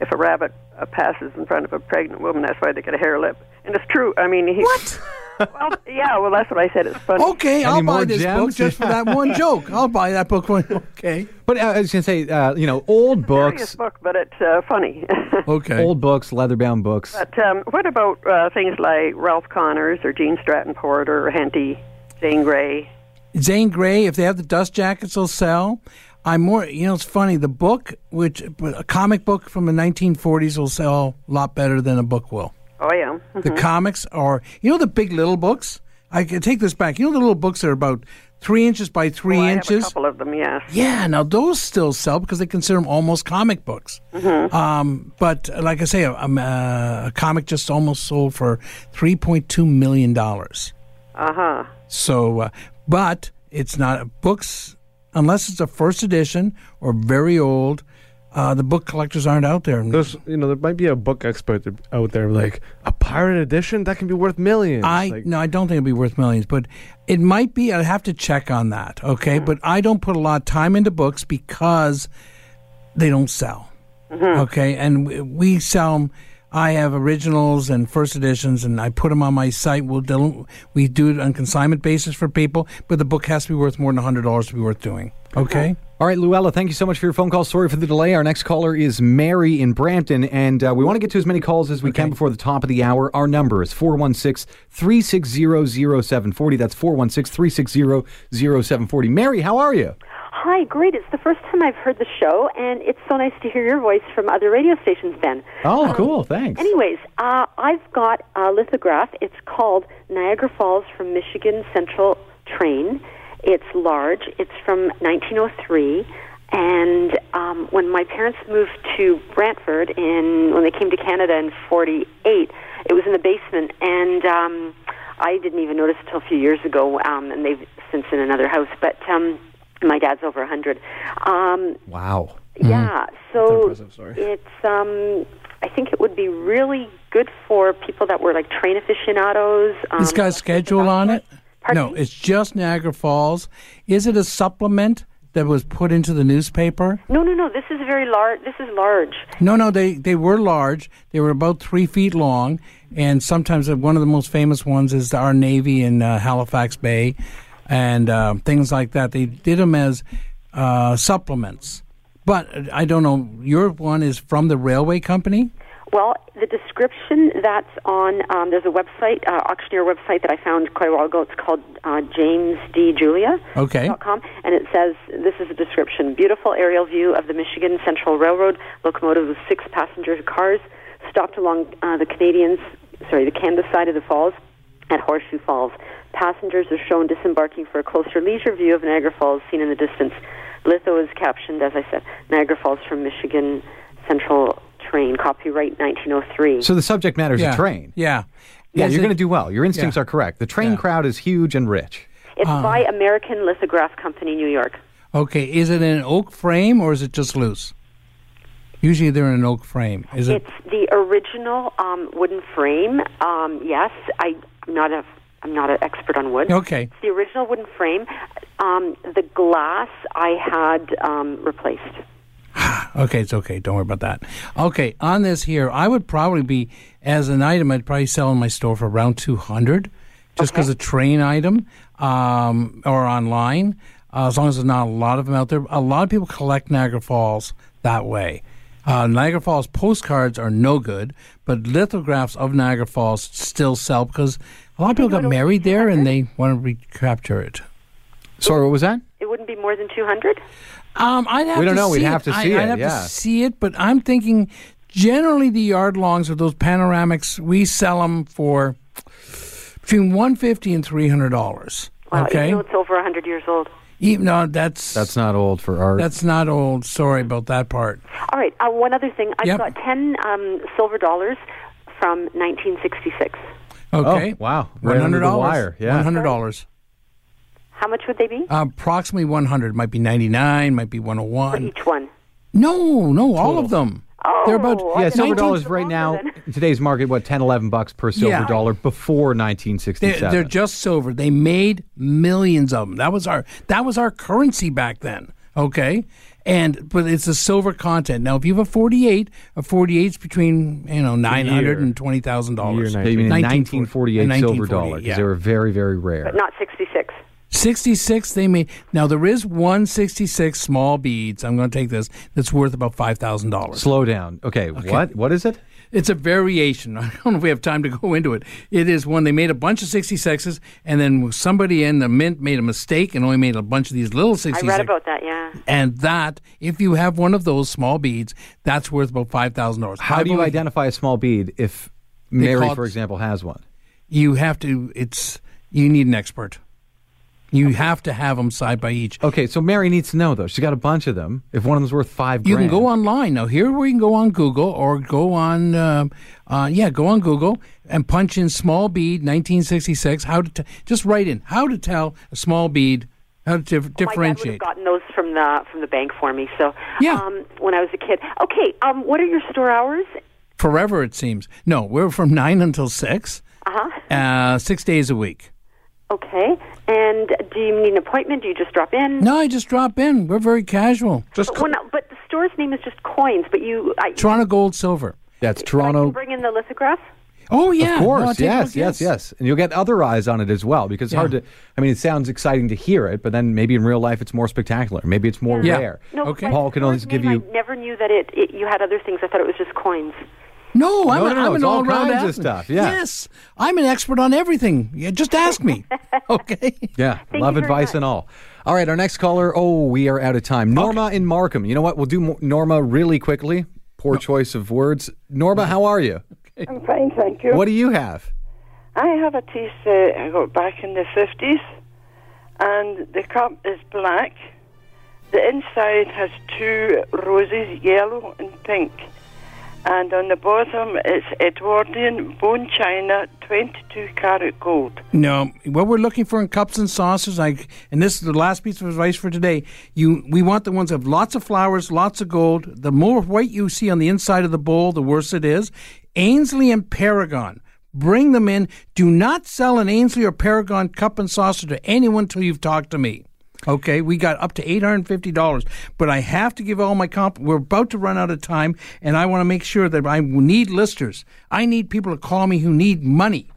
if a rabbit uh, passes in front of a pregnant woman, that's why they get a hair lip. And it's true. I mean, he, what? well, yeah. Well, that's what I said. It's funny.
Okay, I'll buy this book just for that one joke. I'll buy that book. One. Okay.
But uh, I was going to say, uh, you know, old
Serious
books,
book, but it's uh, funny.
Okay.
old books, leather-bound books.
But um, what about uh, things like Ralph Connors or Gene Stratton Porter or Henty, Jane Grey?
Zane Grey, if they have the dust jackets, they'll sell. I'm more, you know, it's funny. The book, which a comic book from the 1940s, will sell a lot better than a book will.
Oh yeah.
The comics are, you know, the big little books. I can take this back. You know, the little books that are about three inches by three
Oh, I have a
inches.
couple of them. Yes.
Yeah, now those still sell because they consider them almost comic books. Um, but like I say, a, uh, a comic just almost sold for three point two million dollars.
Uh huh.
So, uh, but it's not books unless it's a first edition or very old. uh, the book collectors aren't out there.
There's, you know, there might be a book expert out there like a pirate edition that can be worth millions.
I
Like,
no, I don't think it'll be worth millions, but it might be. I have to check on that. Okay, but I don't put a lot of time into books because they don't sell. Okay, and we- we sell 'em- I have originals and first editions, and I put them on my site. We'll del- we do it on consignment basis for people, but the book has to be worth more than hundred dollars to be worth doing. Okay.
All right, Luella, thank you so much for your phone call. Sorry for the delay. Our next caller is Mary in Brampton, and uh, we want to get to as many calls as we can before the top of the hour. Our number is 416 360 0740. That's 416 360 0740. Mary, how are you?
Hi, great. It's the first time I've heard the show, and it's so nice to hear your voice from other radio stations, Ben.
Oh, cool. Thanks.
Anyways, uh, I've got a lithograph. It's called Niagara Falls from Michigan Central Train. It's large. It's from 1903. And um, when my parents moved to Brantford in when they came to Canada in '48, it was in the basement, and um, I didn't even notice until a few years ago. Um, and they've since in another house. But um, my dad's over 100. Um,
Wow.
yeah, so
impressive, sorry.
it's um I think it would be really good for people that were like train aficionados. Um,
It's got a schedule on it. No, it's just Niagara Falls. Is it a supplement that was put into the newspaper?
no, no, no. This is very large. This is large.
No, no, they, they were large. They were about three feet long, and sometimes one of the most famous ones is our Navy in uh, Halifax Bay, and uh, things like that. They did them as uh, supplements, but uh, I don't know. Your one is from the railway company.
Well, the description that's on um, there's a website, uh, auctioneer website that I found quite a while ago. It's called uh, James D. Julia.
Okay.
dot com, and it says this is a description: beautiful aerial view of the Michigan Central Railroad locomotive with six passenger cars stopped along uh, the Canadians, sorry, the Canada side of the falls at Horseshoe Falls. Passengers are shown disembarking for a closer leisure view of Niagara Falls seen in the distance. Litho is captioned, as I said, Niagara Falls from Michigan Central Train, copyright 1903.
So the subject matter is
Yeah.
a train.
Yeah.
Yeah,
Is
you're going to do well. Your instincts
Yeah.
are correct. The train crowd is huge and rich.
It's by American Lithograph Company, New York.
Okay, is it an oak frame or is it just loose? Usually they're in an oak frame. Is it?
It's the original um, wooden frame. Um, yes, I, I'm not a I'm not an expert on wood.
Okay.
It's the original wooden frame. Um, the glass I had um, replaced.
Okay, it's okay. Don't worry about that. Okay, on this here, I would probably be as an item. I'd probably sell in my store for around two hundred, just because a train item um, or online. Uh, as long as there's not a lot of them out there. A lot of people collect Niagara Falls that way. Uh, Niagara Falls postcards are no good, but lithographs of Niagara Falls still sell because a lot of people got married there and they want to recapture it.
Sorry, what was that?
It wouldn't be more than two hundred.
Um, I'd have
We don't
to
know. We'd
see
have to
I-
see
I'd
it,
have
yeah.
to see it, but I'm thinking generally the yard longs or those panoramics, we sell them for between one fifty and three hundred dollars.
Wow,
okay,
even though it's over hundred years old.
even no, that's
That's not old for art.
that's not old. Sorry about that part.
All right. Uh, one other thing. I've
Yep.
got ten um, silver dollars from 1966.
Okay,
Oh, wow.
one
Right under
hundred
the
dollars.
wire, yeah.
one hundred dollars.
How much would they be uh,
approximately one hundred. Might be ninety nine. Might be 101.
for each one?
No, no, all of them.
Oh,
They're about oh,
yeah, silver
19
dollars right now in today's market, what, 10, 11 bucks per silver
Yeah.
dollar before
They're,
1967.
they're just silver. They made millions of them. That was our that was our currency back then. Okay, and but it's a silver content. Now, if you have a forty-eight, a forty-eight's between you know nine hundred and twenty thousand dollars.
Yeah, you mean in 1948 silver dollar because
Yeah.
they were very, very rare.
But not 66.
66 they made now there is 166 small beads i'm going to take this that's worth about $5000
Slow down. Okay, what? What is it?
it's a variation i don't know if we have time to go into it it is one they made a bunch of 66s and then somebody in the mint made a mistake and only made a bunch of these little 66s.
I read about that. Yeah.
and that if you have one of those small beads that's worth about $5000
How do you identify a small bead if Mary,
call
for example, has one?
you have to it's you need an expert you have to have them side by each
Okay, so Mary needs to know though. She's got a bunch of them. If one of them's worth five
You
grand,
can go online now. Here we can go on Google or go on, uh, uh, yeah, go on Google and punch in small bead 1966. How to t- just write in how to tell a small bead How to dif-
My dad would have gotten those from the from the bank for me. So
Yeah.
um, when I was a kid. Okay, um, what are your store hours?
Forever, it seems. No, we're from 9 until 6,
Uh-huh.
uh, six days a week.
Okay. And do you need an appointment? Do you just drop in?
No, I just drop in. We're very casual.
But, well, no, but the store's name is just Coins. But you, I,
Toronto Gold Silver.
That's Toronto.
can bring in the lithograph.
Oh, yeah.
Of course,
No, take
yes, yes, yes, and you'll get other eyes on it as well because it's hard to. I mean, it sounds exciting to hear it, but then maybe in real life it's more spectacular. Maybe it's more
Yeah.
rare.
No,
Okay.
Paul can always
store's
give
name,
you.
I never knew that it, it. You had other things. I thought it was just coins.
No, I'm,
No,
a,
no, no,
I'm an
all
all-round
kinds of stuff, yeah.
Yes, I'm an expert on everything. Yeah, just ask me. okay.
Yeah,
Thank
love advice
much.
and all. All right, our next caller. Oh, we are out of time. Norma in Markham. You know what? We'll do Norma really quickly. Poor choice of words. Norma, how are you?
I'm fine, thank you.
What do you have?
I have a tea set I got back in the 50s, and the cup is black. The inside has two roses, yellow and pink. And on the bottom, it's Edwardian bone china, 22 karat gold.
No, what we're looking for in cups and saucers, like, and this is the last piece of advice for today. You, we want the ones that have lots of flowers, lots of gold. The more white you see on the inside of the bowl, the worse it is. Aynsley and Paragon, bring them in. Do not sell an Aynsley or Paragon cup and saucer to anyone till you've talked to me. Okay, we got up to eight hundred and fifty dollars, but I have to give all my comp. We're about to run out of time, and I want to make sure that I need listers. I need people to call me who need money.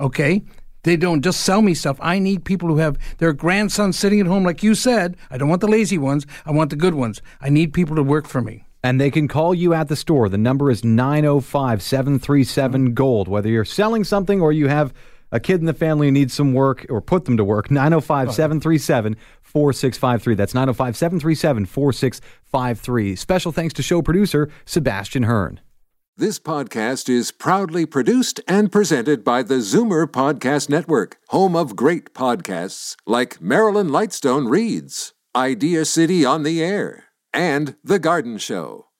Okay, they don't just sell me stuff. I need people who have their grandsons sitting at home, like you said. I don't want the lazy ones. I want the good ones. I need people to work for me.
And they can call you at the store. The number is 905 737 Gold. Whether you're selling something or you have a kid in the family who needs some work or put them to work, 905 737 4653. That's 905 737 4653. Special thanks to show producer Sebastian Hearn.
This podcast is proudly produced and presented by the Zoomer Podcast Network, home of great podcasts like Marilyn Lightstone Reads, Idea City on the Air, and The Garden Show.